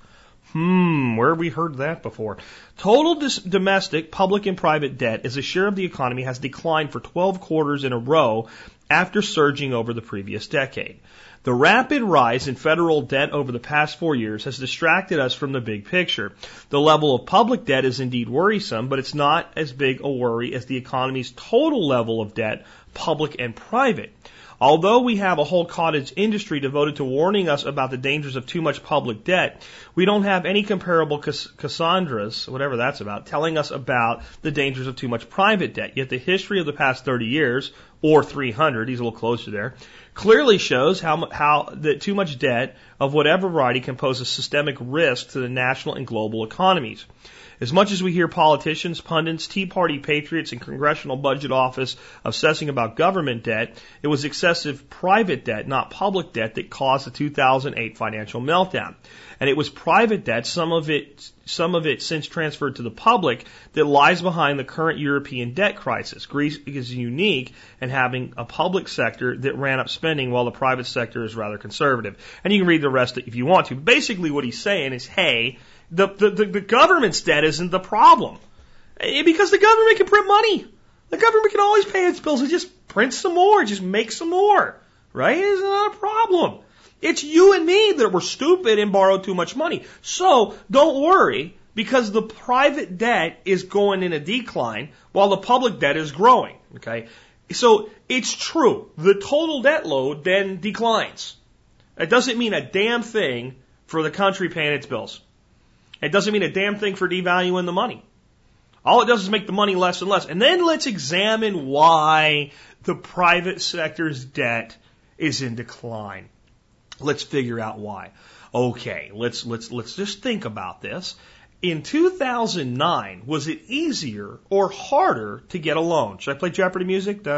Hmm, where have we heard that before? Total dis- domestic, public, and private debt as a share of the economy has declined for 12 quarters in a row after surging over the previous decade. The rapid rise in federal debt over the past four years has distracted us from the big picture. The level of public debt is indeed worrisome, but it's not as big a worry as the economy's total level of debt, public and private. Although we have a whole cottage industry devoted to warning us about the dangers of too much public debt, we don't have any comparable Cassandras, whatever that's about, telling us about the dangers of too much private debt. Yet the history of the past 30 years, or 300, he's a little closer there, clearly shows how, how that too much debt of whatever variety can pose a systemic risk to the national and global economies. As much as we hear politicians, pundits, Tea Party patriots, and Congressional Budget Office obsessing about government debt, it was excessive private debt, not public debt, that caused the 2008 financial meltdown. And it was private debt, some of it, some of it since transferred to the public, that lies behind the current European debt crisis. Greece is unique in having a public sector that ran up spending while the private sector is rather conservative. And you can read the rest if you want to. Basically what he's saying is, hey, the, the, the, the government's debt isn't the problem. Eh, because the government can print money. The government can always pay its bills and just print some more, just make some more. Right? It's not a problem. It's you and me that were stupid and borrowed too much money. So don't worry because the private debt is going in a decline while the public debt is growing. Okay. So it's true. The total debt load then declines. It doesn't mean a damn thing for the country paying its bills. It doesn't mean a damn thing for devaluing the money. All it does is make the money less and less. And then let's examine why the private sector's debt is in decline. Let's figure out why. Okay, let's let's let's just think about this. In 2009, was it easier or harder to get a loan? Should I play Jeopardy music? Do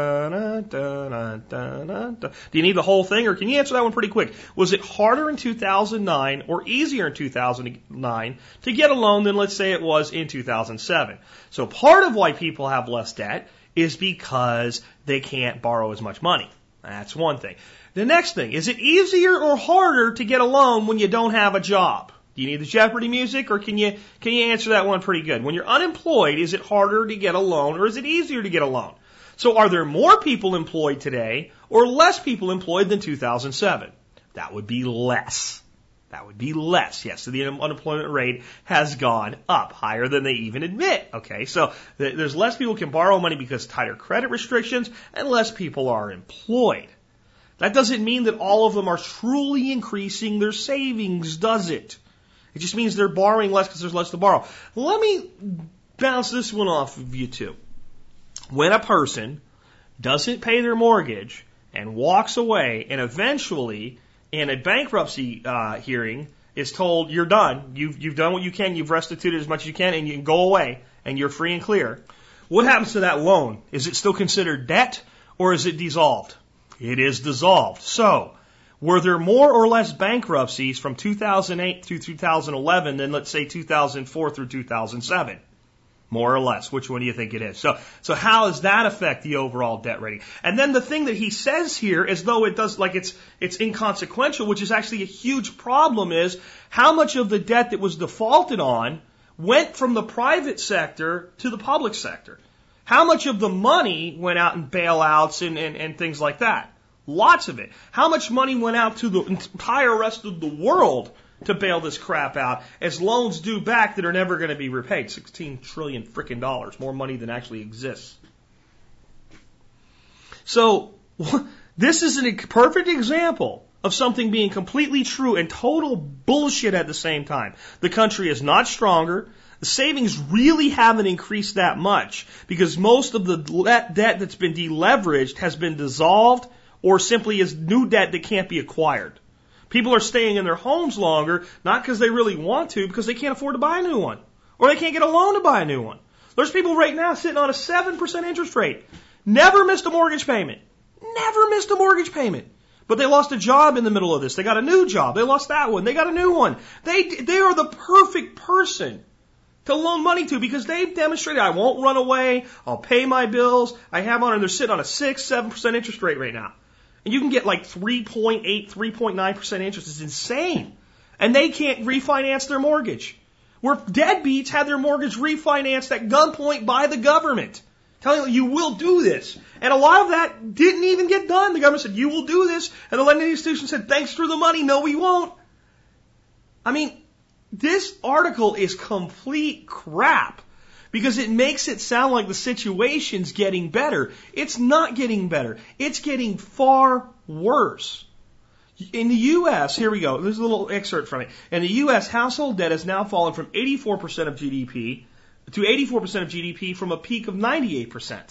you need the whole thing or can you answer that one pretty quick? Was it harder in 2009 or easier in 2009 to get a loan than let's say it was in 2007? So part of why people have less debt is because they can't borrow as much money. That's one thing. The next thing, is it easier or harder to get a loan when you don't have a job? Do you need the Jeopardy music or can you, can you answer that one pretty good? When you're unemployed, is it harder to get a loan or is it easier to get a loan? So are there more people employed today or less people employed than 2007? That would be less. That would be less. Yes. So the unemployment rate has gone up higher than they even admit. Okay. So there's less people can borrow money because tighter credit restrictions and less people are employed. That doesn't mean that all of them are truly increasing their savings, does it? It just means they're borrowing less because there's less to borrow. Let me bounce this one off of you too. When a person doesn't pay their mortgage and walks away and eventually in a bankruptcy uh, hearing is told you're done, you've, you've done what you can, you've restituted as much as you can and you can go away and you're free and clear. What happens to that loan? Is it still considered debt or is it dissolved? It is dissolved. So, were there more or less bankruptcies from 2008 through 2011 than let's say 2004 through 2007? More or less. Which one do you think it is? So, so how does that affect the overall debt rating? And then the thing that he says here, as though it does, like it's, it's inconsequential, which is actually a huge problem is how much of the debt that was defaulted on went from the private sector to the public sector. How much of the money went out in bailouts and, and, and things like that? Lots of it. How much money went out to the entire rest of the world to bail this crap out as loans due back that are never going to be repaid? 16 trillion freaking dollars. More money than actually exists. So, this is a perfect example of something being completely true and total bullshit at the same time. The country is not stronger. The savings really haven't increased that much because most of the debt that's been deleveraged has been dissolved or simply is new debt that can't be acquired. People are staying in their homes longer, not because they really want to, because they can't afford to buy a new one. Or they can't get a loan to buy a new one. There's people right now sitting on a 7% interest rate. Never missed a mortgage payment. Never missed a mortgage payment. But they lost a job in the middle of this. They got a new job. They lost that one. They got a new one. They, they are the perfect person to loan money to because they've demonstrated I won't run away, I'll pay my bills, I have on, and they're sitting on a 6, 7% interest rate right now. And you can get like 3.8, 3.9% interest. It's insane. And they can't refinance their mortgage. Where deadbeats had their mortgage refinanced at gunpoint by the government. Telling them you will do this. And a lot of that didn't even get done. The government said, you will do this. And the lending institution said, thanks for the money. No, we won't. I mean, this article is complete crap because it makes it sound like the situation's getting better. It's not getting better. It's getting far worse. In the U.S., here we go. There's a little excerpt from it. In the U.S., household debt has now fallen from 84% of GDP to 84% of GDP from a peak of 98%.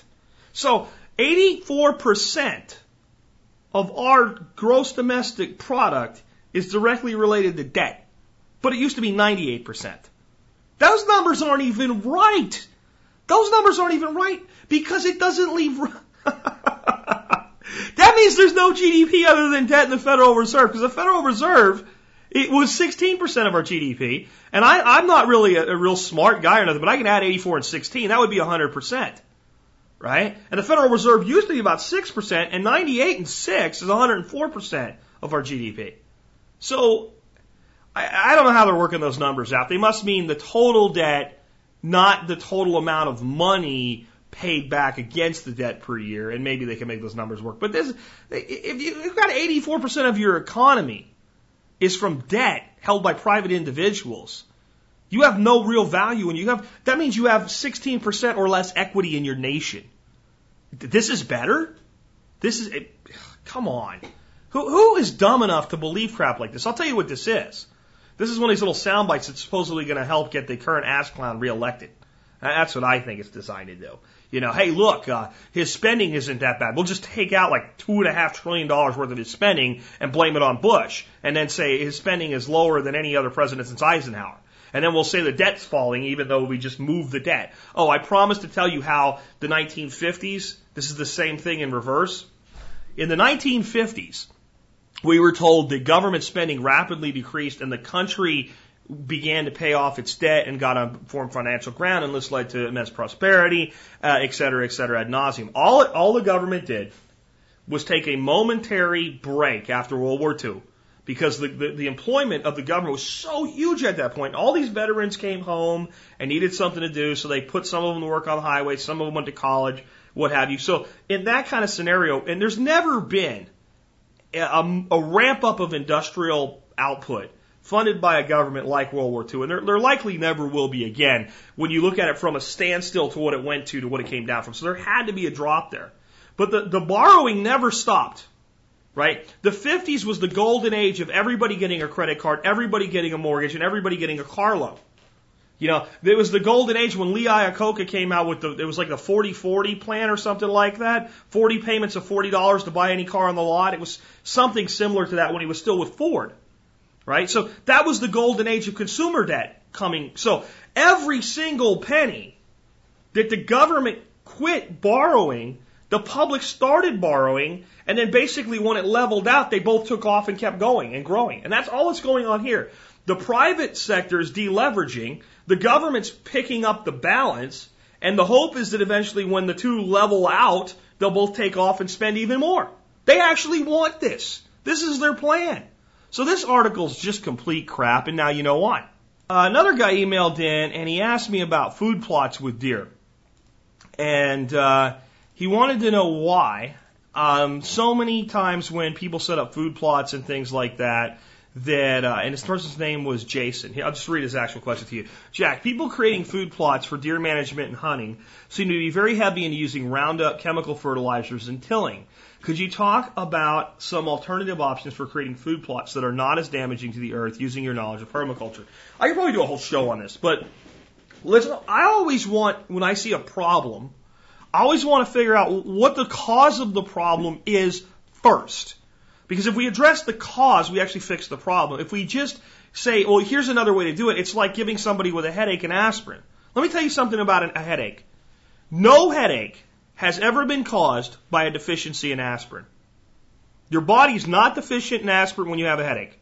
So 84% of our gross domestic product is directly related to debt but it used to be 98%. Those numbers aren't even right. Those numbers aren't even right because it doesn't leave. that means there's no GDP other than debt in the Federal Reserve because the Federal Reserve it was 16% of our GDP. And I, I'm not really a, a real smart guy or nothing, but I can add 84 and 16. That would be 100%. Right? And the Federal Reserve used to be about 6%, and 98 and 6 is 104% of our GDP. So, I, don't know how they're working those numbers out. They must mean the total debt, not the total amount of money paid back against the debt per year, and maybe they can make those numbers work. But this, if you've got 84% of your economy is from debt held by private individuals. You have no real value and you have, that means you have 16% or less equity in your nation. This is better? This is, eh, come on. Who, who is dumb enough to believe crap like this? I'll tell you what this is. This is one of these little sound bites that's supposedly going to help get the current ass clown reelected. That's what I think it's designed to do. You know, hey, look, uh, his spending isn't that bad. We'll just take out like two and a half trillion dollars worth of his spending and blame it on Bush, and then say his spending is lower than any other president since Eisenhower. And then we'll say the debt's falling even though we just moved the debt. Oh, I promised to tell you how the 1950s, this is the same thing in reverse. In the 1950s, we were told that government spending rapidly decreased and the country began to pay off its debt and got on firm financial ground, and this led to immense prosperity, uh, et cetera, et cetera, ad nauseum. All, all the government did was take a momentary break after World War II because the, the, the, employment of the government was so huge at that point. All these veterans came home and needed something to do, so they put some of them to work on the highway, some of them went to college, what have you. So in that kind of scenario, and there's never been a, a ramp up of industrial output funded by a government like World War II, and there, there likely never will be again when you look at it from a standstill to what it went to to what it came down from. So there had to be a drop there. But the, the borrowing never stopped, right? The 50s was the golden age of everybody getting a credit card, everybody getting a mortgage, and everybody getting a car loan. You know, it was the golden age when Lee Iacocca came out with the, it was like the 40-40 plan or something like that. 40 payments of $40 to buy any car on the lot. It was something similar to that when he was still with Ford right? So that was the golden age of consumer debt coming. So every single penny that the government quit borrowing, the public started borrowing, and then basically when it leveled out, they both took off and kept going and growing. And that's all that's going on here. The private sector is deleveraging, the government's picking up the balance, and the hope is that eventually when the two level out, they'll both take off and spend even more. They actually want this. This is their plan. So this article's just complete crap, and now you know why. Uh, another guy emailed in and he asked me about food plots with deer. And uh, he wanted to know why. Um, so many times when people set up food plots and things like that, that, uh, and this person's name was Jason. I'll just read his actual question to you. Jack, people creating food plots for deer management and hunting seem to be very heavy in using Roundup, chemical fertilizers, and tilling. Could you talk about some alternative options for creating food plots that are not as damaging to the earth using your knowledge of permaculture? I could probably do a whole show on this, but listen, I always want, when I see a problem, I always want to figure out what the cause of the problem is first. Because if we address the cause, we actually fix the problem. If we just say, well, here's another way to do it, it's like giving somebody with a headache an aspirin. Let me tell you something about a headache. No headache has ever been caused by a deficiency in aspirin. Your body's not deficient in aspirin when you have a headache.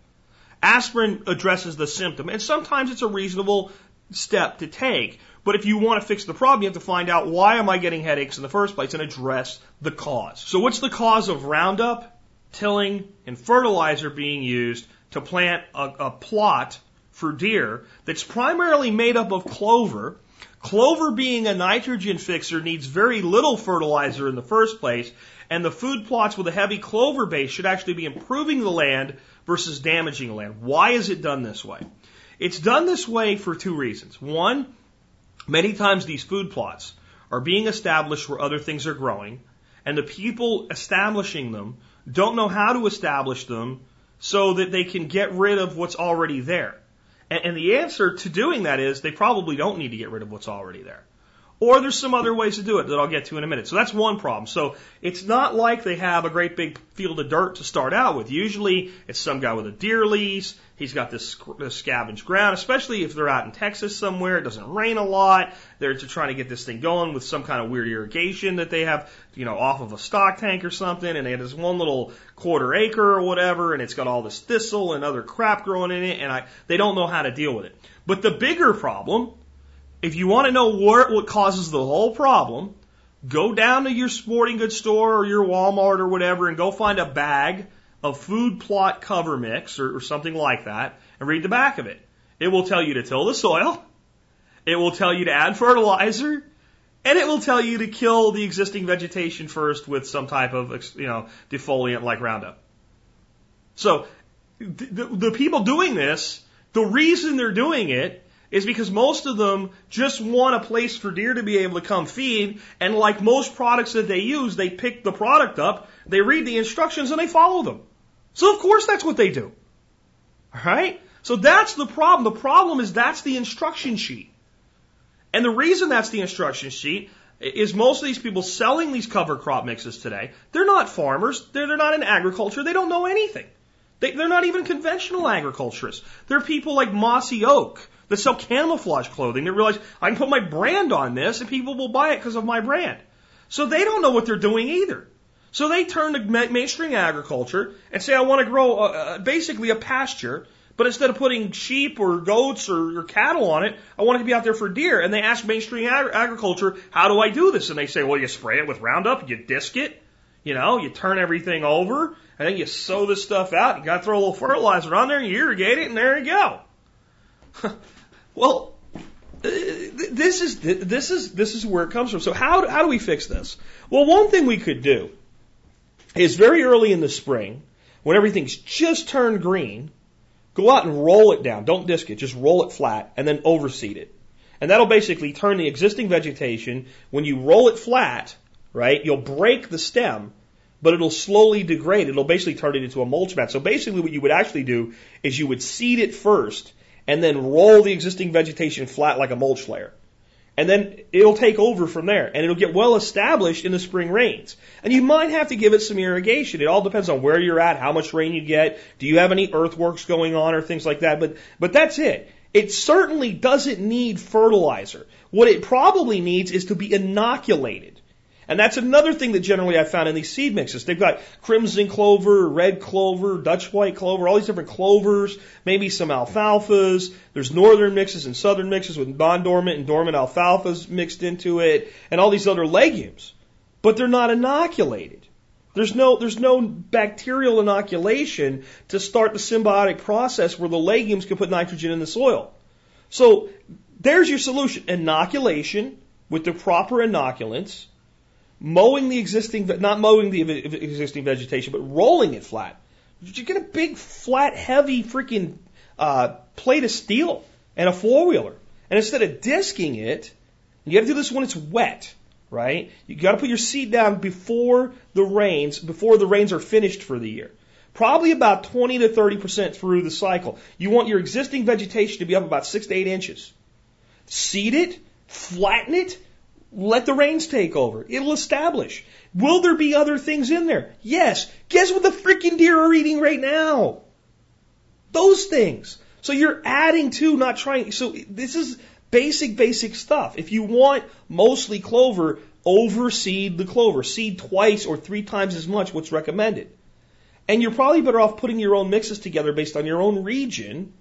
Aspirin addresses the symptom, and sometimes it's a reasonable step to take. But if you want to fix the problem, you have to find out why am I getting headaches in the first place and address the cause. So what's the cause of Roundup, tilling, and fertilizer being used to plant a, a plot for deer that's primarily made up of clover Clover being a nitrogen fixer needs very little fertilizer in the first place, and the food plots with a heavy clover base should actually be improving the land versus damaging the land. Why is it done this way? It's done this way for two reasons. One, many times these food plots are being established where other things are growing, and the people establishing them don't know how to establish them so that they can get rid of what's already there. And, and the answer to doing that is they probably don't need to get rid of what's already there. Or there's some other ways to do it that I'll get to in a minute. So that's one problem. So it's not like they have a great big field of dirt to start out with. Usually it's some guy with a deer lease. He's got this, this scavenged ground, especially if they're out in Texas somewhere. It doesn't rain a lot. They're trying to get this thing going with some kind of weird irrigation that they have, you know, off of a stock tank or something. And they have this one little quarter acre or whatever, and it's got all this thistle and other crap growing in it, and I, they don't know how to deal with it. But the bigger problem if you want to know what, what causes the whole problem, go down to your sporting goods store or your Walmart or whatever and go find a bag of food plot cover mix or, or something like that and read the back of it. It will tell you to till the soil. It will tell you to add fertilizer. And it will tell you to kill the existing vegetation first with some type of, you know, defoliant like Roundup. So, the, the people doing this, the reason they're doing it is because most of them just want a place for deer to be able to come feed. And like most products that they use, they pick the product up, they read the instructions, and they follow them. So of course that's what they do. Alright? So that's the problem. The problem is that's the instruction sheet. And the reason that's the instruction sheet is most of these people selling these cover crop mixes today, they're not farmers, they're, they're not in agriculture, they don't know anything. They, they're not even conventional agriculturists. They're people like Mossy Oak that sell camouflage clothing that realize I can put my brand on this and people will buy it because of my brand. So they don't know what they're doing either. So they turn to mainstream agriculture and say, I want to grow a, uh, basically a pasture, but instead of putting sheep or goats or, or, cattle on it, I want it to be out there for deer. And they ask mainstream ag- agriculture, how do I do this? And they say, well, you spray it with Roundup, you disc it, you know, you turn everything over, and then you sow this stuff out. You got to throw a little fertilizer on there, and you irrigate it, and there you go. Well, uh, this is this is this is where it comes from. So how how do we fix this? Well, one thing we could do is very early in the spring, when everything's just turned green, go out and roll it down. Don't disc it, just roll it flat and then overseed it. And that'll basically turn the existing vegetation. When you roll it flat, right, you'll break the stem, but it'll slowly degrade. It'll basically turn it into a mulch mat. So basically, what you would actually do is you would seed it first and then roll the existing vegetation flat like a mulch layer. And then it'll take over from there and it'll get well established in the spring rains. And you might have to give it some irrigation. It all depends on where you're at, how much rain you get, do you have any earthworks going on or things like that. But, but that's it. It certainly doesn't need fertilizer. What it probably needs is to be inoculated. And that's another thing that generally I found in these seed mixes. They've got crimson clover, red clover, Dutch white clover, all these different clovers, maybe some alfalfas. There's northern mixes and southern mixes with non-dormant and dormant alfalfas mixed into it, and all these other legumes. But they're not inoculated. There's no, there's no bacterial inoculation to start the symbiotic process where the legumes can put nitrogen in the soil. So there's your solution. Inoculation with the proper inoculants mowing the existing, not mowing the existing vegetation, but rolling it flat. You get a big, flat, heavy freaking uh, plate of steel and a four wheeler. And instead of disking it, you got to do this when it's wet, right? You got to put your seed down before the rains, before the rains are finished for the year. Probably about 20 to 30% through the cycle. You want your existing vegetation to be up about six to eight inches. Seed it, flatten it, let the rains take over. It'll establish. Will there be other things in there? Yes. Guess what the freaking deer are eating right now? Those things. So you're adding to, not trying. So this is basic, basic stuff. If you want mostly clover, overseed the clover. Seed twice or three times as much what's recommended. And you're probably better off putting your own mixes together based on your own region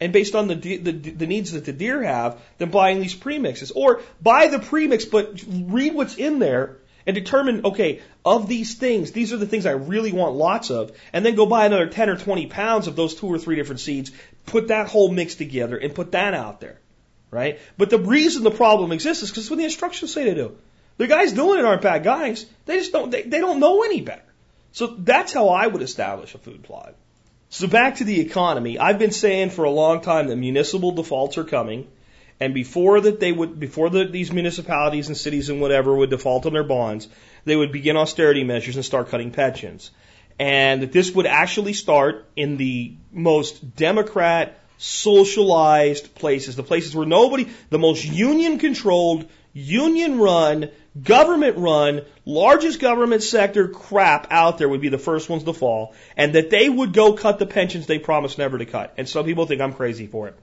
and based on the, the, the needs that the deer have than buying these premixes. Or buy the premix, but read what's in there and determine, okay, of these things, these are the things I really want lots of, and then go buy another 10 or 20 pounds of those two or three different seeds, put that whole mix together and put that out there. Right? But the reason the problem exists is because what the instructions say to do. The guys doing it aren't bad guys. They just don't, they, they don't know any better. So that's how I would establish a food plot. So back to the economy. I've been saying for a long time that municipal defaults are coming, and before that they would, before the, these municipalities and cities and whatever would default on their bonds, they would begin austerity measures and start cutting pensions, and that this would actually start in the most Democrat socialized places, the places where nobody, the most union controlled, union run, government run, largest government sector crap out there would be the first ones to fall, and that they would go cut the pensions they promised never to cut. And some people think I'm crazy for it.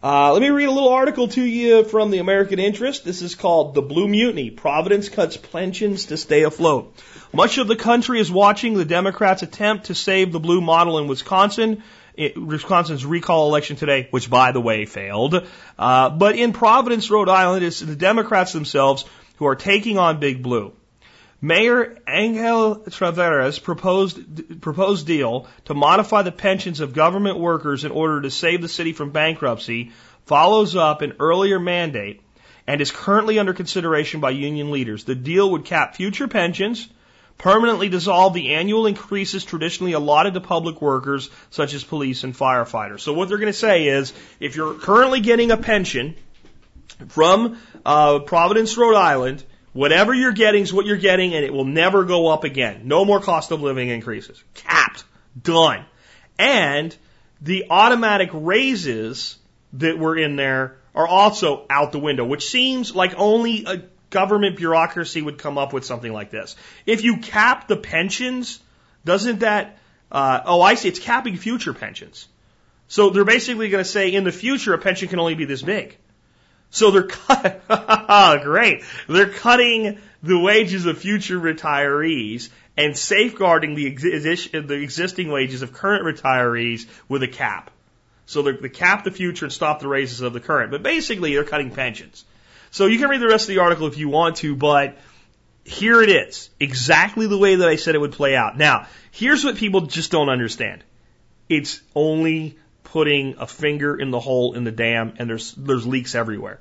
Uh, let me read a little article to you from the American Interest. This is called The Blue Mutiny. Providence cuts pensions to stay afloat. Much of the country is watching the Democrats' attempt to save the blue model in Wisconsin. Wisconsin's recall election today, which by the way failed. Uh, but in Providence, Rhode Island, it's the Democrats themselves who are taking on Big Blue. Mayor Angel Taveras proposed, proposed deal to modify the pensions of government workers in order to save the city from bankruptcy follows up an earlier mandate and is currently under consideration by union leaders. The deal would cap future pensions, permanently dissolve the annual increases traditionally allotted to public workers such as police and firefighters. So what they're going to say is if you're currently getting a pension from uh, Providence, Rhode Island, whatever you're getting is what you're getting and it will never go up again. No more cost of living increases. Capped. Done. And the automatic raises that were in there are also out the window, which seems like only a government bureaucracy would come up with something like this. If you cap the pensions, doesn't that, uh, oh, I see, it's capping future pensions. So they're basically going to say in the future a pension can only be this big. So they're cut, great. They're cutting the wages of future retirees and safeguarding the, the existing wages of current retirees with a cap. So they're, they cap the future and stop the raises of the current. But basically, they're cutting pensions. So you can read the rest of the article if you want to, but here it is. Exactly the way that I said it would play out. Now, here's what people just don't understand. It's only putting a finger in the hole in the dam and there's, there's leaks everywhere.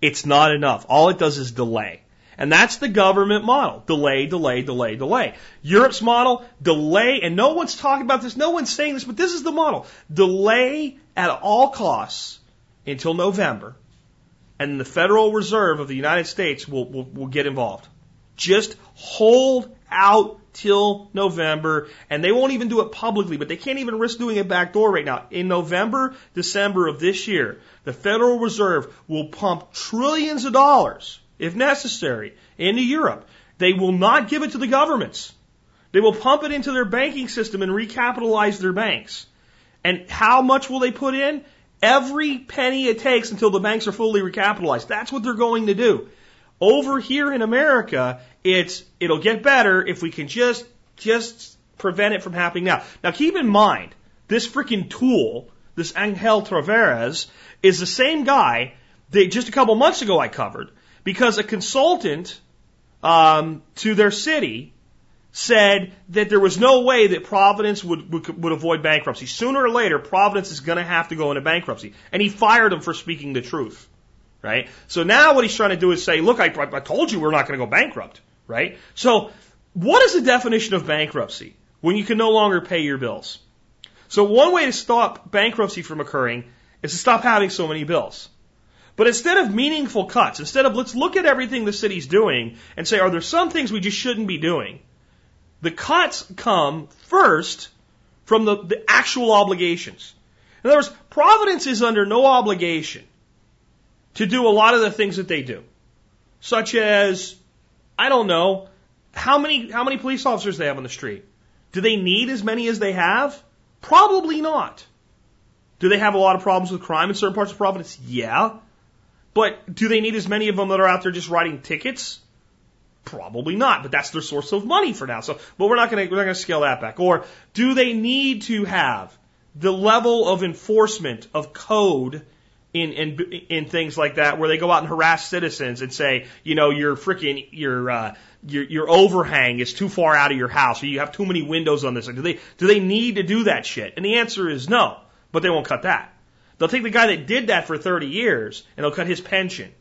It's not enough. All it does is delay. And that's the government model. Delay, delay, delay, delay. Europe's model, delay, and no one's talking about this, no one's saying this, but this is the model. Delay at all costs until November and the Federal Reserve of the United States will, will, will get involved. Just hold out till November, and they won't even do it publicly, but they can't even risk doing it backdoor right now. In November, December of this year, the Federal Reserve will pump trillions of dollars, if necessary, into Europe. They will not give it to the governments. They will pump it into their banking system and recapitalize their banks. And how much will they put in? Every penny it takes until the banks are fully recapitalized. That's what they're going to do. Over here in America, it's it'll get better if we can just just prevent it from happening now. Now keep in mind, this freaking tool, this Angel Taveras, is the same guy that just a couple months ago I covered because a consultant um, to their city said that there was no way that Providence would, would, would avoid bankruptcy. Sooner or later, Providence is going to have to go into bankruptcy. And he fired him for speaking the truth. Right? So now what he's trying to do is say, look, I, I told you we're not going to go bankrupt. Right? So what is the definition of bankruptcy? When you can no longer pay your bills. So one way to stop bankruptcy from occurring is to stop having so many bills. But instead of meaningful cuts, instead of let's look at everything the city's doing and say, are there some things we just shouldn't be doing? The cuts come first from the, the actual obligations. In other words, Providence is under no obligation to do a lot of the things that they do, such as, I don't know, how many, how many police officers they have on the street. Do they need as many as they have? Probably not. Do they have a lot of problems with crime in certain parts of Providence? Yeah. But do they need as many of them that are out there just writing tickets? Probably not, but that's their source of money for now. So, but we're not going to we're not going to scale that back. Or do they need to have the level of enforcement of code in in in things like that, where they go out and harass citizens and say, you know, your freaking your uh, your your overhang is too far out of your house, or you have too many windows on this. Do they do they need to do that shit? And the answer is no, but they won't cut that. They'll take the guy that did that for 30 years and they'll cut his pension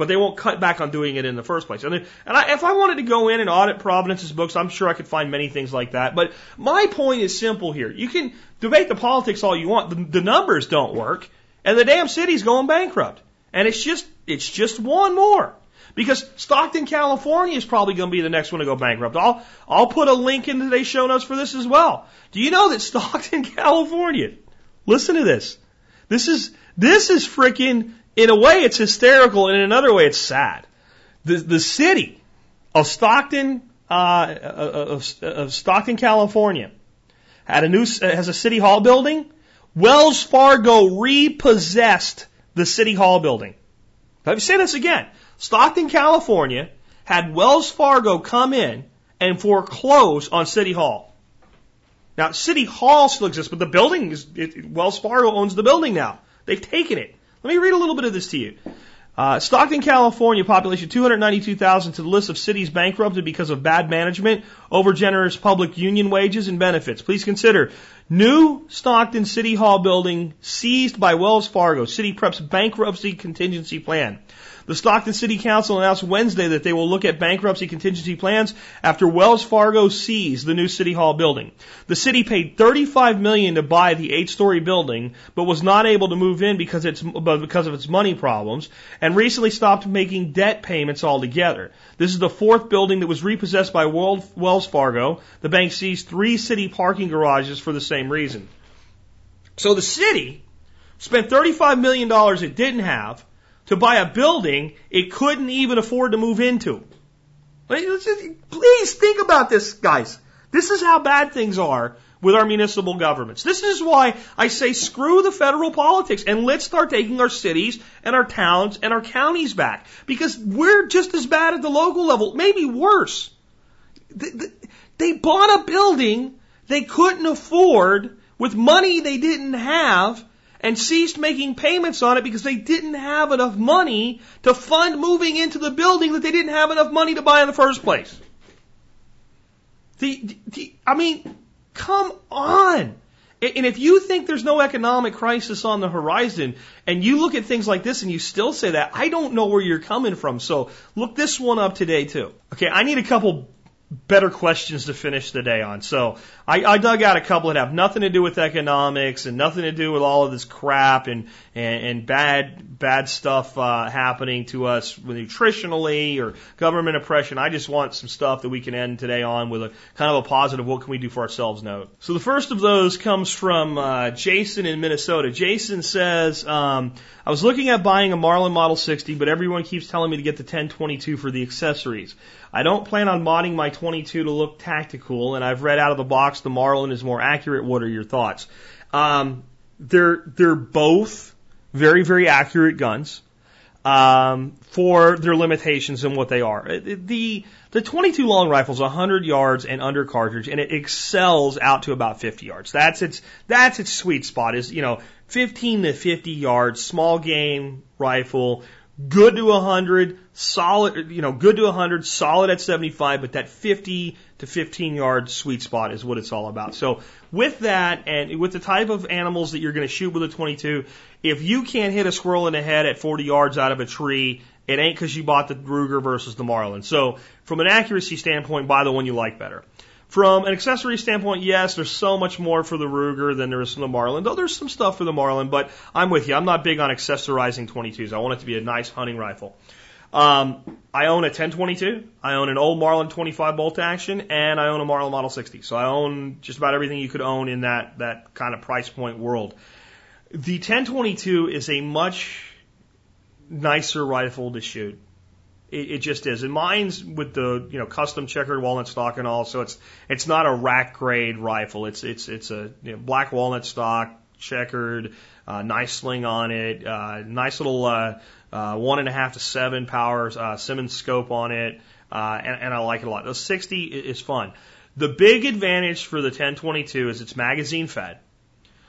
but they won't cut back on doing it in the first place. And, and I, if I wanted to go in and audit Providence's books, I'm sure I could find many things like that. But my point is simple here. You can debate the politics all you want. The, the numbers don't work, and the damn city's going bankrupt. And it's just it's just one more. Because Stockton, California is probably going to be the next one to go bankrupt. I'll, I'll put a link in today's show notes for this as well. Do you know that Stockton, California, listen to this. This is, this is freaking in a way, it's hysterical, and in another way, it's sad. The, the city of Stockton, uh, of, of Stockton, California, had a new, has a city hall building. Wells Fargo repossessed the city hall building. Let me say this again. Stockton, California had Wells Fargo come in and foreclose on City Hall. Now, City Hall still exists, but the building is, it, Wells Fargo owns the building now. They've taken it. Let me read a little bit of this to you. Uh, Stockton, California, population 292,000 to the list of cities bankrupted because of bad management, overgenerous public union wages and benefits. Please consider new Stockton City Hall building seized by Wells Fargo. City preps bankruptcy contingency plan. The Stockton City Council announced Wednesday that they will look at bankruptcy contingency plans after Wells Fargo seized the new City Hall building. The city paid 35 million to buy the eight-story building, but was not able to move in because it's because of its money problems, and recently stopped making debt payments altogether. This is the fourth building that was repossessed by Wells Fargo. The bank seized three city parking garages for the same reason. So the city spent $35 million it didn't have to buy a building it couldn't even afford to move into. Please think about this, guys. This is how bad things are with our municipal governments. This is why I say screw the federal politics and let's start taking our cities and our towns and our counties back because we're just as bad at the local level, maybe worse. They bought a building they couldn't afford with money they didn't have and ceased making payments on it because they didn't have enough money to fund moving into the building that they didn't have enough money to buy in the first place. The, the, I mean, come on. And if you think there's no economic crisis on the horizon and you look at things like this and you still say that, I don't know where you're coming from. So look this one up today too. Okay, I need a couple better questions to finish the day on. So I, I dug out a couple that have nothing to do with economics and nothing to do with all of this crap and and, and bad bad stuff uh, happening to us nutritionally or government oppression. I just want some stuff that we can end today on with a kind of a positive what can we do for ourselves note. So the first of those comes from uh, Jason in Minnesota. Jason says, um, I was looking at buying a Marlin Model 60, but everyone keeps telling me to get the 1022 for the accessories. I don't plan on modding my 22 to look tactical, and I've read out of the box the Marlin is more accurate. What are your thoughts? Um, they're they're both very very accurate guns um, for their limitations and what they are. The the 22 long rifle is 100 yards and under cartridge, and it excels out to about 50 yards. That's its that's its sweet spot. Is you know 15 to 50 yards, small game rifle good to 100, solid, you know, good to 100, solid at 75, but that 50 to 15 yard sweet spot is what it's all about. So with that and with the type of animals that you're going to shoot with a 22, if you can't hit a squirrel in the head at 40 yards out of a tree, it ain't because you bought the Ruger versus the Marlin. So from an accuracy standpoint, buy the one you like better. From an accessory standpoint, yes, there's so much more for the Ruger than there is for the Marlin. Though there's some stuff for the Marlin, but I'm with you. I'm not big on accessorizing 22s. I want it to be a nice hunting rifle. Um, I own a 1022. I own an old Marlin 25 bolt action, and I own a Marlin Model 60. So I own just about everything you could own in that that kind of price point world. The 1022 is a much nicer rifle to shoot. It, it just is. And mine's with the you know custom checkered walnut stock and all, so it's it's not a rack grade rifle. It's it's it's a you know, black walnut stock, checkered, uh, nice sling on it, uh, nice little uh, uh, one and a half to seven powers, uh, Simmons scope on it, uh, and, and I like it a lot. The 60 is fun. The big advantage for the 1022 is it's magazine fed,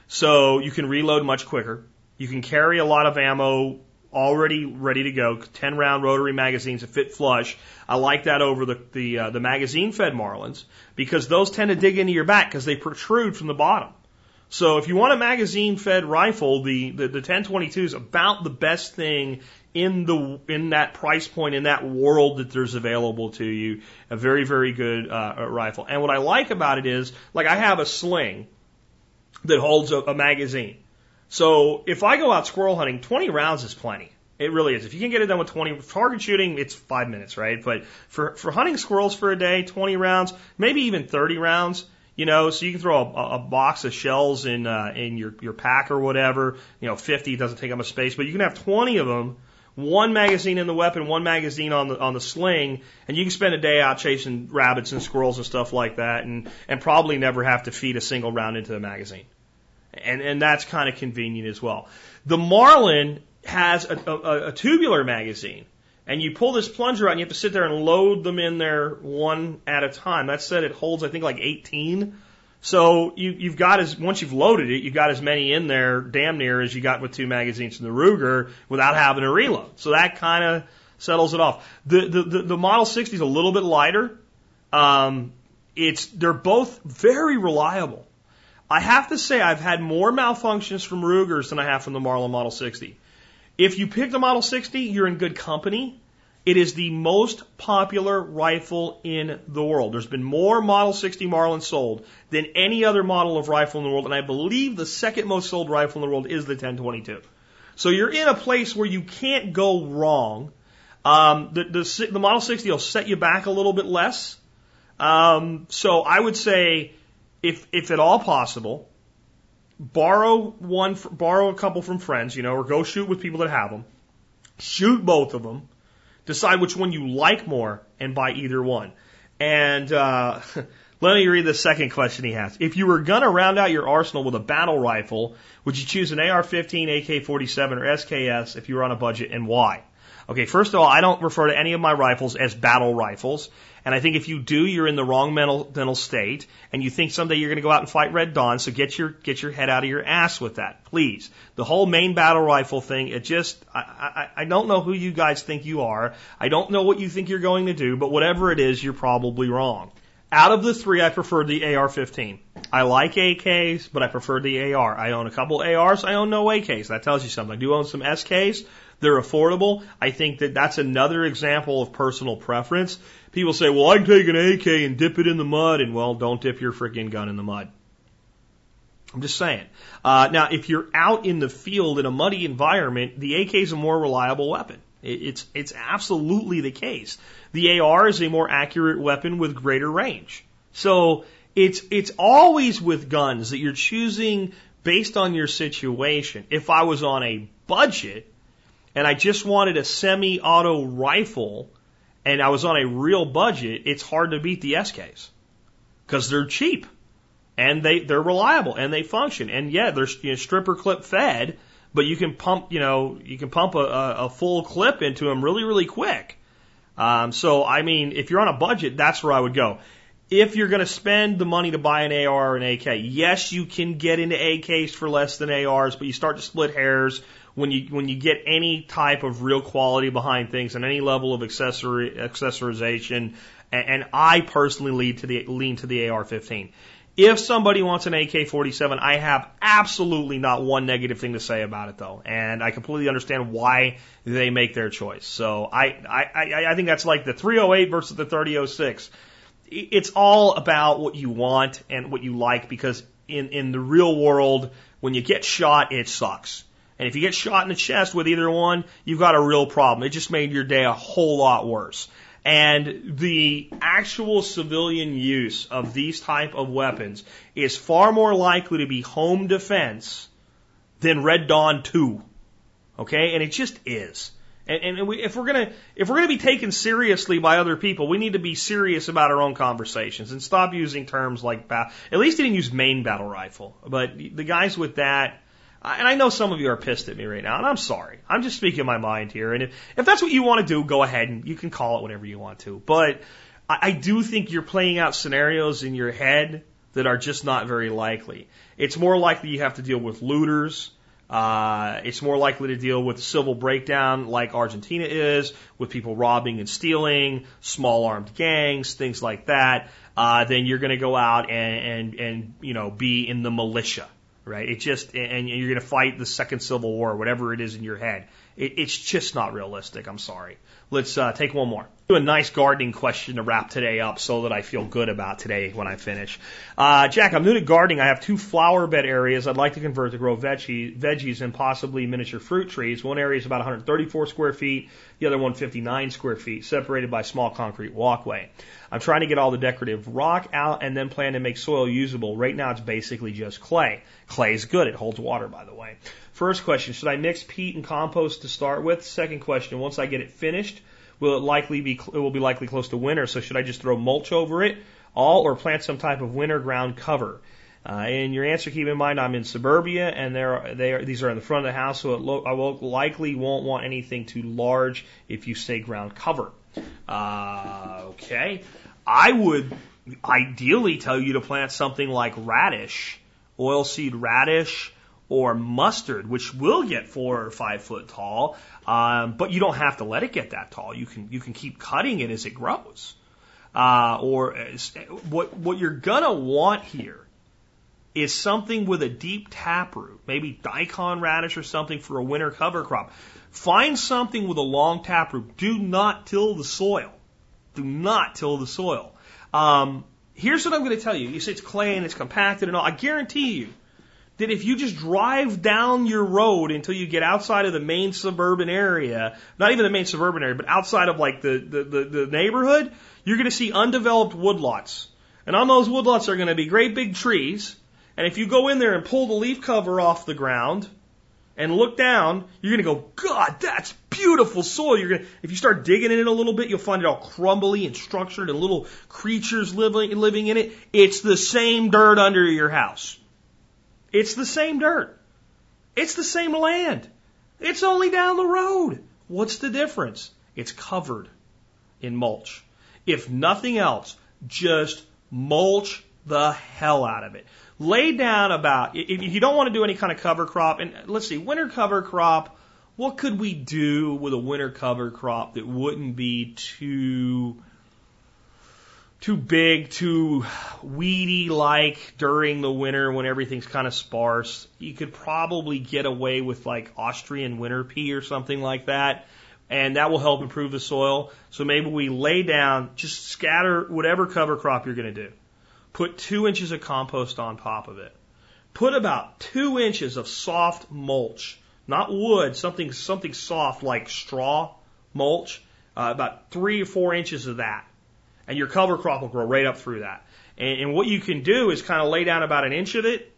so you can reload much quicker. You can carry a lot of ammo already ready to go, 10 round rotary magazines that fit flush. I like that over the, the, uh, the magazine fed Marlins because those tend to dig into your back because they protrude from the bottom. So if you want a magazine fed rifle, the, the, the 1022 is about the best thing in the, in that price point, in that world that there's available to you. A very, very good, uh, rifle. And what I like about it is, like I have a sling that holds a, a magazine. So if I go out squirrel hunting, 20 rounds is plenty. It really is. If you can get it done with 20 target shooting, it's five minutes, right? But for, for hunting squirrels for a day, 20 rounds, maybe even 30 rounds, you know, so you can throw a, a box of shells in, uh, in your, your pack or whatever. You know, 50 doesn't take up much space, but you can have 20 of them one magazine in the weapon, one magazine on the on the sling, and you can spend a day out chasing rabbits and squirrels and stuff like that, and and probably never have to feed a single round into the magazine, and and that's kind of convenient as well. The Marlin has a, a, a tubular magazine, and you pull this plunger out, and you have to sit there and load them in there one at a time. That said, it holds I think like 18 so you, you've got as once you've loaded it, you've got as many in there, damn near as you got with two magazines in the Ruger, without having to reload. So that kind of settles it off. The, the the the Model 60 is a little bit lighter. Um, it's they're both very reliable. I have to say I've had more malfunctions from Rugers than I have from the Marlin Model 60. If you pick the Model 60, you're in good company. It is the most popular rifle in the world. There's been more Model 60 Marlin sold than any other model of rifle in the world, and I believe the second most sold rifle in the world is the 1022. So you're in a place where you can't go wrong. Um, the, the, the Model 60 will set you back a little bit less. Um, so I would say, if if at all possible, borrow one, borrow a couple from friends, you know, or go shoot with people that have them. Shoot both of them Decide which one you like more and buy either one. And uh, let me read the second question he has. If you were to round out your arsenal with a battle rifle, would you choose an AR 15, AK 47, or SKS if you were on a budget and why? Okay, first of all, I don't refer to any of my rifles as battle rifles. And I think if you do, you're in the wrong mental, mental state, and you think someday you're going to go out and fight Red Dawn. So get your get your head out of your ass with that, please. The whole main battle rifle thing, it just I, I, I don't know who you guys think you are. I don't know what you think you're going to do, but whatever it is, you're probably wrong. Out of the three, I prefer the AR-15. I like AKs, but I prefer the AR. I own a couple ARs. I own no AKs. That tells you something. I do own some SKs. They're affordable. I think that that's another example of personal preference. People say, well, I can take an AK and dip it in the mud, and well, don't dip your freaking gun in the mud. I'm just saying. Uh, now, if you're out in the field in a muddy environment, the AK is a more reliable weapon. It's it's absolutely the case. The AR is a more accurate weapon with greater range. So it's it's always with guns that you're choosing based on your situation. If I was on a budget, and I just wanted a semi-auto rifle and I was on a real budget, it's hard to beat the SKs because they're cheap and they they're reliable and they function. And yeah, they're you know, stripper clip fed, but you can pump you know you can pump a, a full clip into them really really quick. Um, so I mean, if you're on a budget, that's where I would go. If you're going to spend the money to buy an AR or an AK, yes, you can get into AKs for less than ARs, but you start to split hairs when you when you get any type of real quality behind things and any level of accessory accessorization, and, and I personally lead to the lean to the AR-15. If somebody wants an AK-47, I have absolutely not one negative thing to say about it though, and I completely understand why they make their choice. So I I I think that's like the 308 versus the 3006. It's all about what you want and what you like because in in the real world, when you get shot, it sucks and if you get shot in the chest with either one, you've got a real problem. It just made your day a whole lot worse. And the actual civilian use of these type of weapons is far more likely to be home defense than Red Dawn 2. Okay? And it just is. And, and we, if we're gonna if we're gonna be taken seriously by other people, we need to be serious about our own conversations and stop using terms like. At least he didn't use main battle rifle, but the guys with that and I know some of you are pissed at me right now, and I'm sorry. I'm just speaking my mind here. And if, if that's what you want to do, go ahead and you can call it whatever you want to. But I, I do think you're playing out scenarios in your head that are just not very likely. It's more likely you have to deal with looters. Uh, it's more likely to deal with civil breakdown like Argentina is, with people robbing and stealing, small armed gangs, things like that. Uh, then you're going to go out and, and, and, you know, be in the militia right? It just, and you're going to fight the second civil war, whatever it is in your head. It, it's just not realistic. I'm sorry. Let's uh, take one more. Do a nice gardening question to wrap today up so that I feel good about today when I finish. Uh, Jack, I'm new to gardening. I have two flower bed areas I'd like to convert to grow veggie, veggies and possibly miniature fruit trees. One area is about 134 square feet, the other one 59 square feet, separated by a small concrete walkway. I'm trying to get all the decorative rock out and then plan to make soil usable. Right now it's basically just clay. Clay is good. It holds water, by the way. First question, should I mix peat and compost to start with? Second question, once I get it finished, will it likely be, it will be likely close to winter, so should I just throw mulch over it all or plant some type of winter ground cover? Uh, and your answer, keep in mind, I'm in suburbia, and there they are, these are in the front of the house, so lo- I will likely won't want anything too large if you say ground cover. Uh, okay, I would ideally tell you to plant something like radish, oilseed radish, or mustard, which will get four or five foot tall, um, but you don't have to let it get that tall. You can you can keep cutting it as it grows. Uh, or as, what what you're gonna want here is something with a deep taproot, maybe daikon radish or something for a winter cover crop. Find something with a long taproot. Do not till the soil. Do not till the soil. Um, here's what I'm going to tell you. You say it's clay and it's compacted and all. I guarantee you that if you just drive down your road until you get outside of the main suburban area, not even the main suburban area, but outside of like the, the, the, the neighborhood, you're going to see undeveloped woodlots. And on those woodlots are going to be great big trees and if you go in there and pull the leaf cover off the ground and look down, you're going to go, God, that's beautiful soil. You're going to, if you start digging in it a little bit, you'll find it all crumbly and structured and little creatures living, living in it. It's the same dirt under your house. It's the same dirt. It's the same land. It's only down the road. What's the difference? It's covered in mulch. If nothing else, just mulch the hell out of it lay down about, if you don't want to do any kind of cover crop, and let's see, winter cover crop, what could we do with a winter cover crop that wouldn't be too, too big, too weedy like during the winter when everything's kind of sparse? You could probably get away with like Austrian winter pea or something like that. And that will help improve the soil. So maybe we lay down, just scatter whatever cover crop you're going to do Put two inches of compost on top of it. Put about two inches of soft mulch, not wood, something, something soft like straw mulch, uh, about three or four inches of that. And your cover crop will grow right up through that. And, and what you can do is kind of lay down about an inch of it,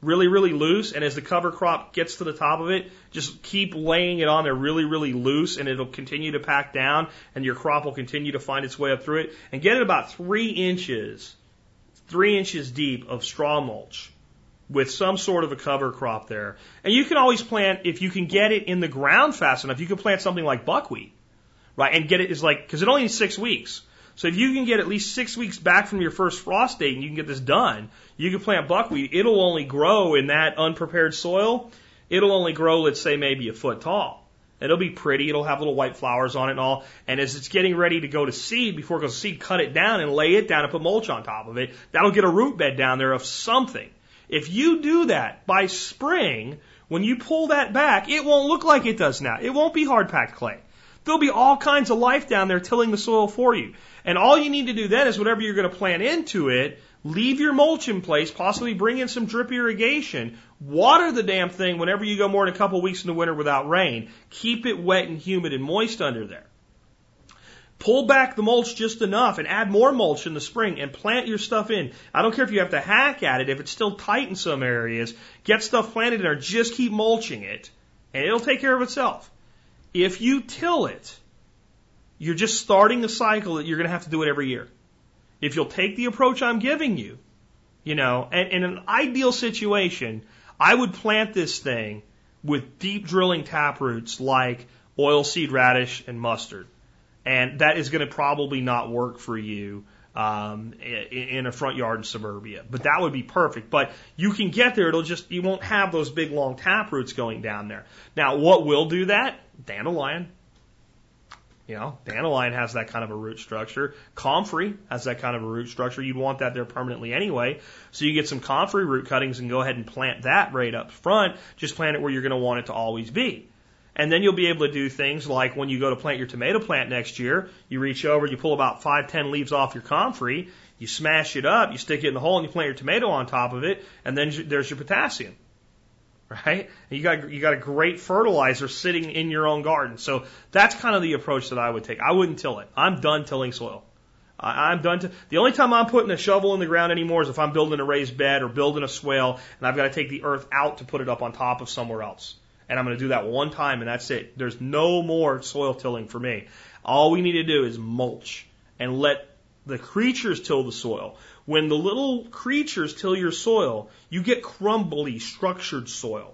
really, really loose. And as the cover crop gets to the top of it, just keep laying it on there really, really loose and it'll continue to pack down and your crop will continue to find its way up through it. And get it about three inches three inches deep of straw mulch with some sort of a cover crop there. And you can always plant, if you can get it in the ground fast enough, you can plant something like buckwheat, right? And get it is like, because it only needs six weeks. So if you can get at least six weeks back from your first frost date and you can get this done, you can plant buckwheat. It'll only grow in that unprepared soil. It'll only grow, let's say, maybe a foot tall. It'll be pretty. It'll have little white flowers on it and all. And as it's getting ready to go to seed, before it goes to seed, cut it down and lay it down and put mulch on top of it. That'll get a root bed down there of something. If you do that by spring, when you pull that back, it won't look like it does now. It won't be hard packed clay. There'll be all kinds of life down there tilling the soil for you. And all you need to do then is whatever you're going to plant into it, leave your mulch in place, possibly bring in some drip irrigation, water the damn thing whenever you go more than a couple weeks in the winter without rain. Keep it wet and humid and moist under there. Pull back the mulch just enough and add more mulch in the spring and plant your stuff in. I don't care if you have to hack at it, if it's still tight in some areas, get stuff planted in there, just keep mulching it and it'll take care of itself. If you till it, you're just starting the cycle that you're going to have to do it every year. If you'll take the approach I'm giving you, you know, and in an ideal situation, I would plant this thing with deep drilling tap roots like oilseed radish and mustard. And that is going to probably not work for you um, in a front yard in suburbia. But that would be perfect. But you can get there. It'll just, you won't have those big long tap roots going down there. Now, what will do that? Dandelion. You know, dandelion has that kind of a root structure. Comfrey has that kind of a root structure. You'd want that there permanently anyway. So you get some comfrey root cuttings and go ahead and plant that right up front. Just plant it where you're going to want it to always be. And then you'll be able to do things like when you go to plant your tomato plant next year, you reach over, you pull about five, ten leaves off your comfrey, you smash it up, you stick it in the hole, and you plant your tomato on top of it, and then there's your potassium right? You got you got a great fertilizer sitting in your own garden. So that's kind of the approach that I would take. I wouldn't till it. I'm done tilling soil. I'm done. To, the only time I'm putting a shovel in the ground anymore is if I'm building a raised bed or building a swale, and I've got to take the earth out to put it up on top of somewhere else. And I'm going to do that one time and that's it. There's no more soil tilling for me. All we need to do is mulch and let the creatures till the soil. When the little creatures till your soil, you get crumbly, structured soil,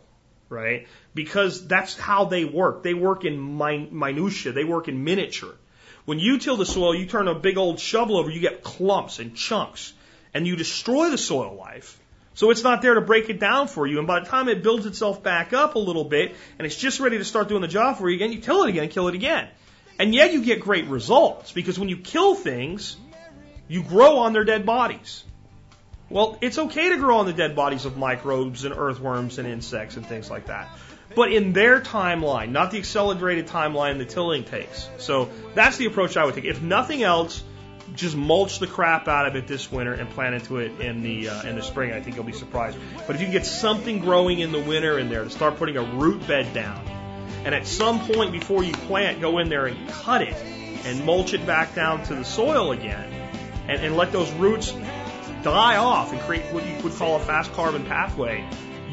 right? Because that's how they work. They work in min- minutia. They work in miniature. When you till the soil, you turn a big old shovel over, you get clumps and chunks, and you destroy the soil life. So it's not there to break it down for you. And by the time it builds itself back up a little bit and it's just ready to start doing the job for you again, you till it again kill it again. And yet you get great results because when you kill things, you grow on their dead bodies. Well, it's okay to grow on the dead bodies of microbes and earthworms and insects and things like that. But in their timeline, not the accelerated timeline the tilling takes. So that's the approach I would take. If nothing else, just mulch the crap out of it this winter and plant into it in the uh, in the spring. I think you'll be surprised. But if you can get something growing in the winter in there to start putting a root bed down, and at some point before you plant, go in there and cut it and mulch it back down to the soil again, and, and let those roots die off and create what you would call a fast carbon pathway.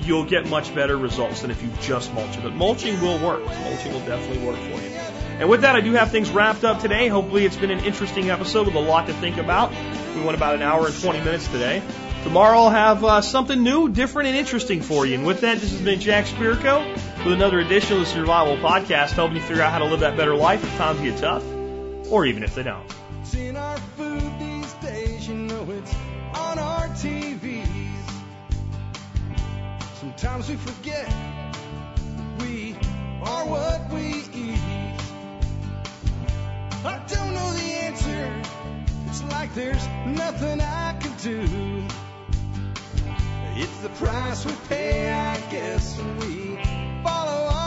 You'll get much better results than if you just mulch it. But mulching will work. Mulching will definitely work for you. And with that, I do have things wrapped up today. Hopefully, it's been an interesting episode with a lot to think about. We went about an hour and 20 minutes today. Tomorrow, I'll have uh, something new, different, and interesting for you. And with that, this has been Jack Spirko with another edition of the Survival Podcast, helping you figure out how to live that better life if times get tough, or even if they don't. On our TVs. Sometimes we forget we are what we eat. I don't know the answer. It's like there's nothing I can do. It's the price we pay, I guess, when we follow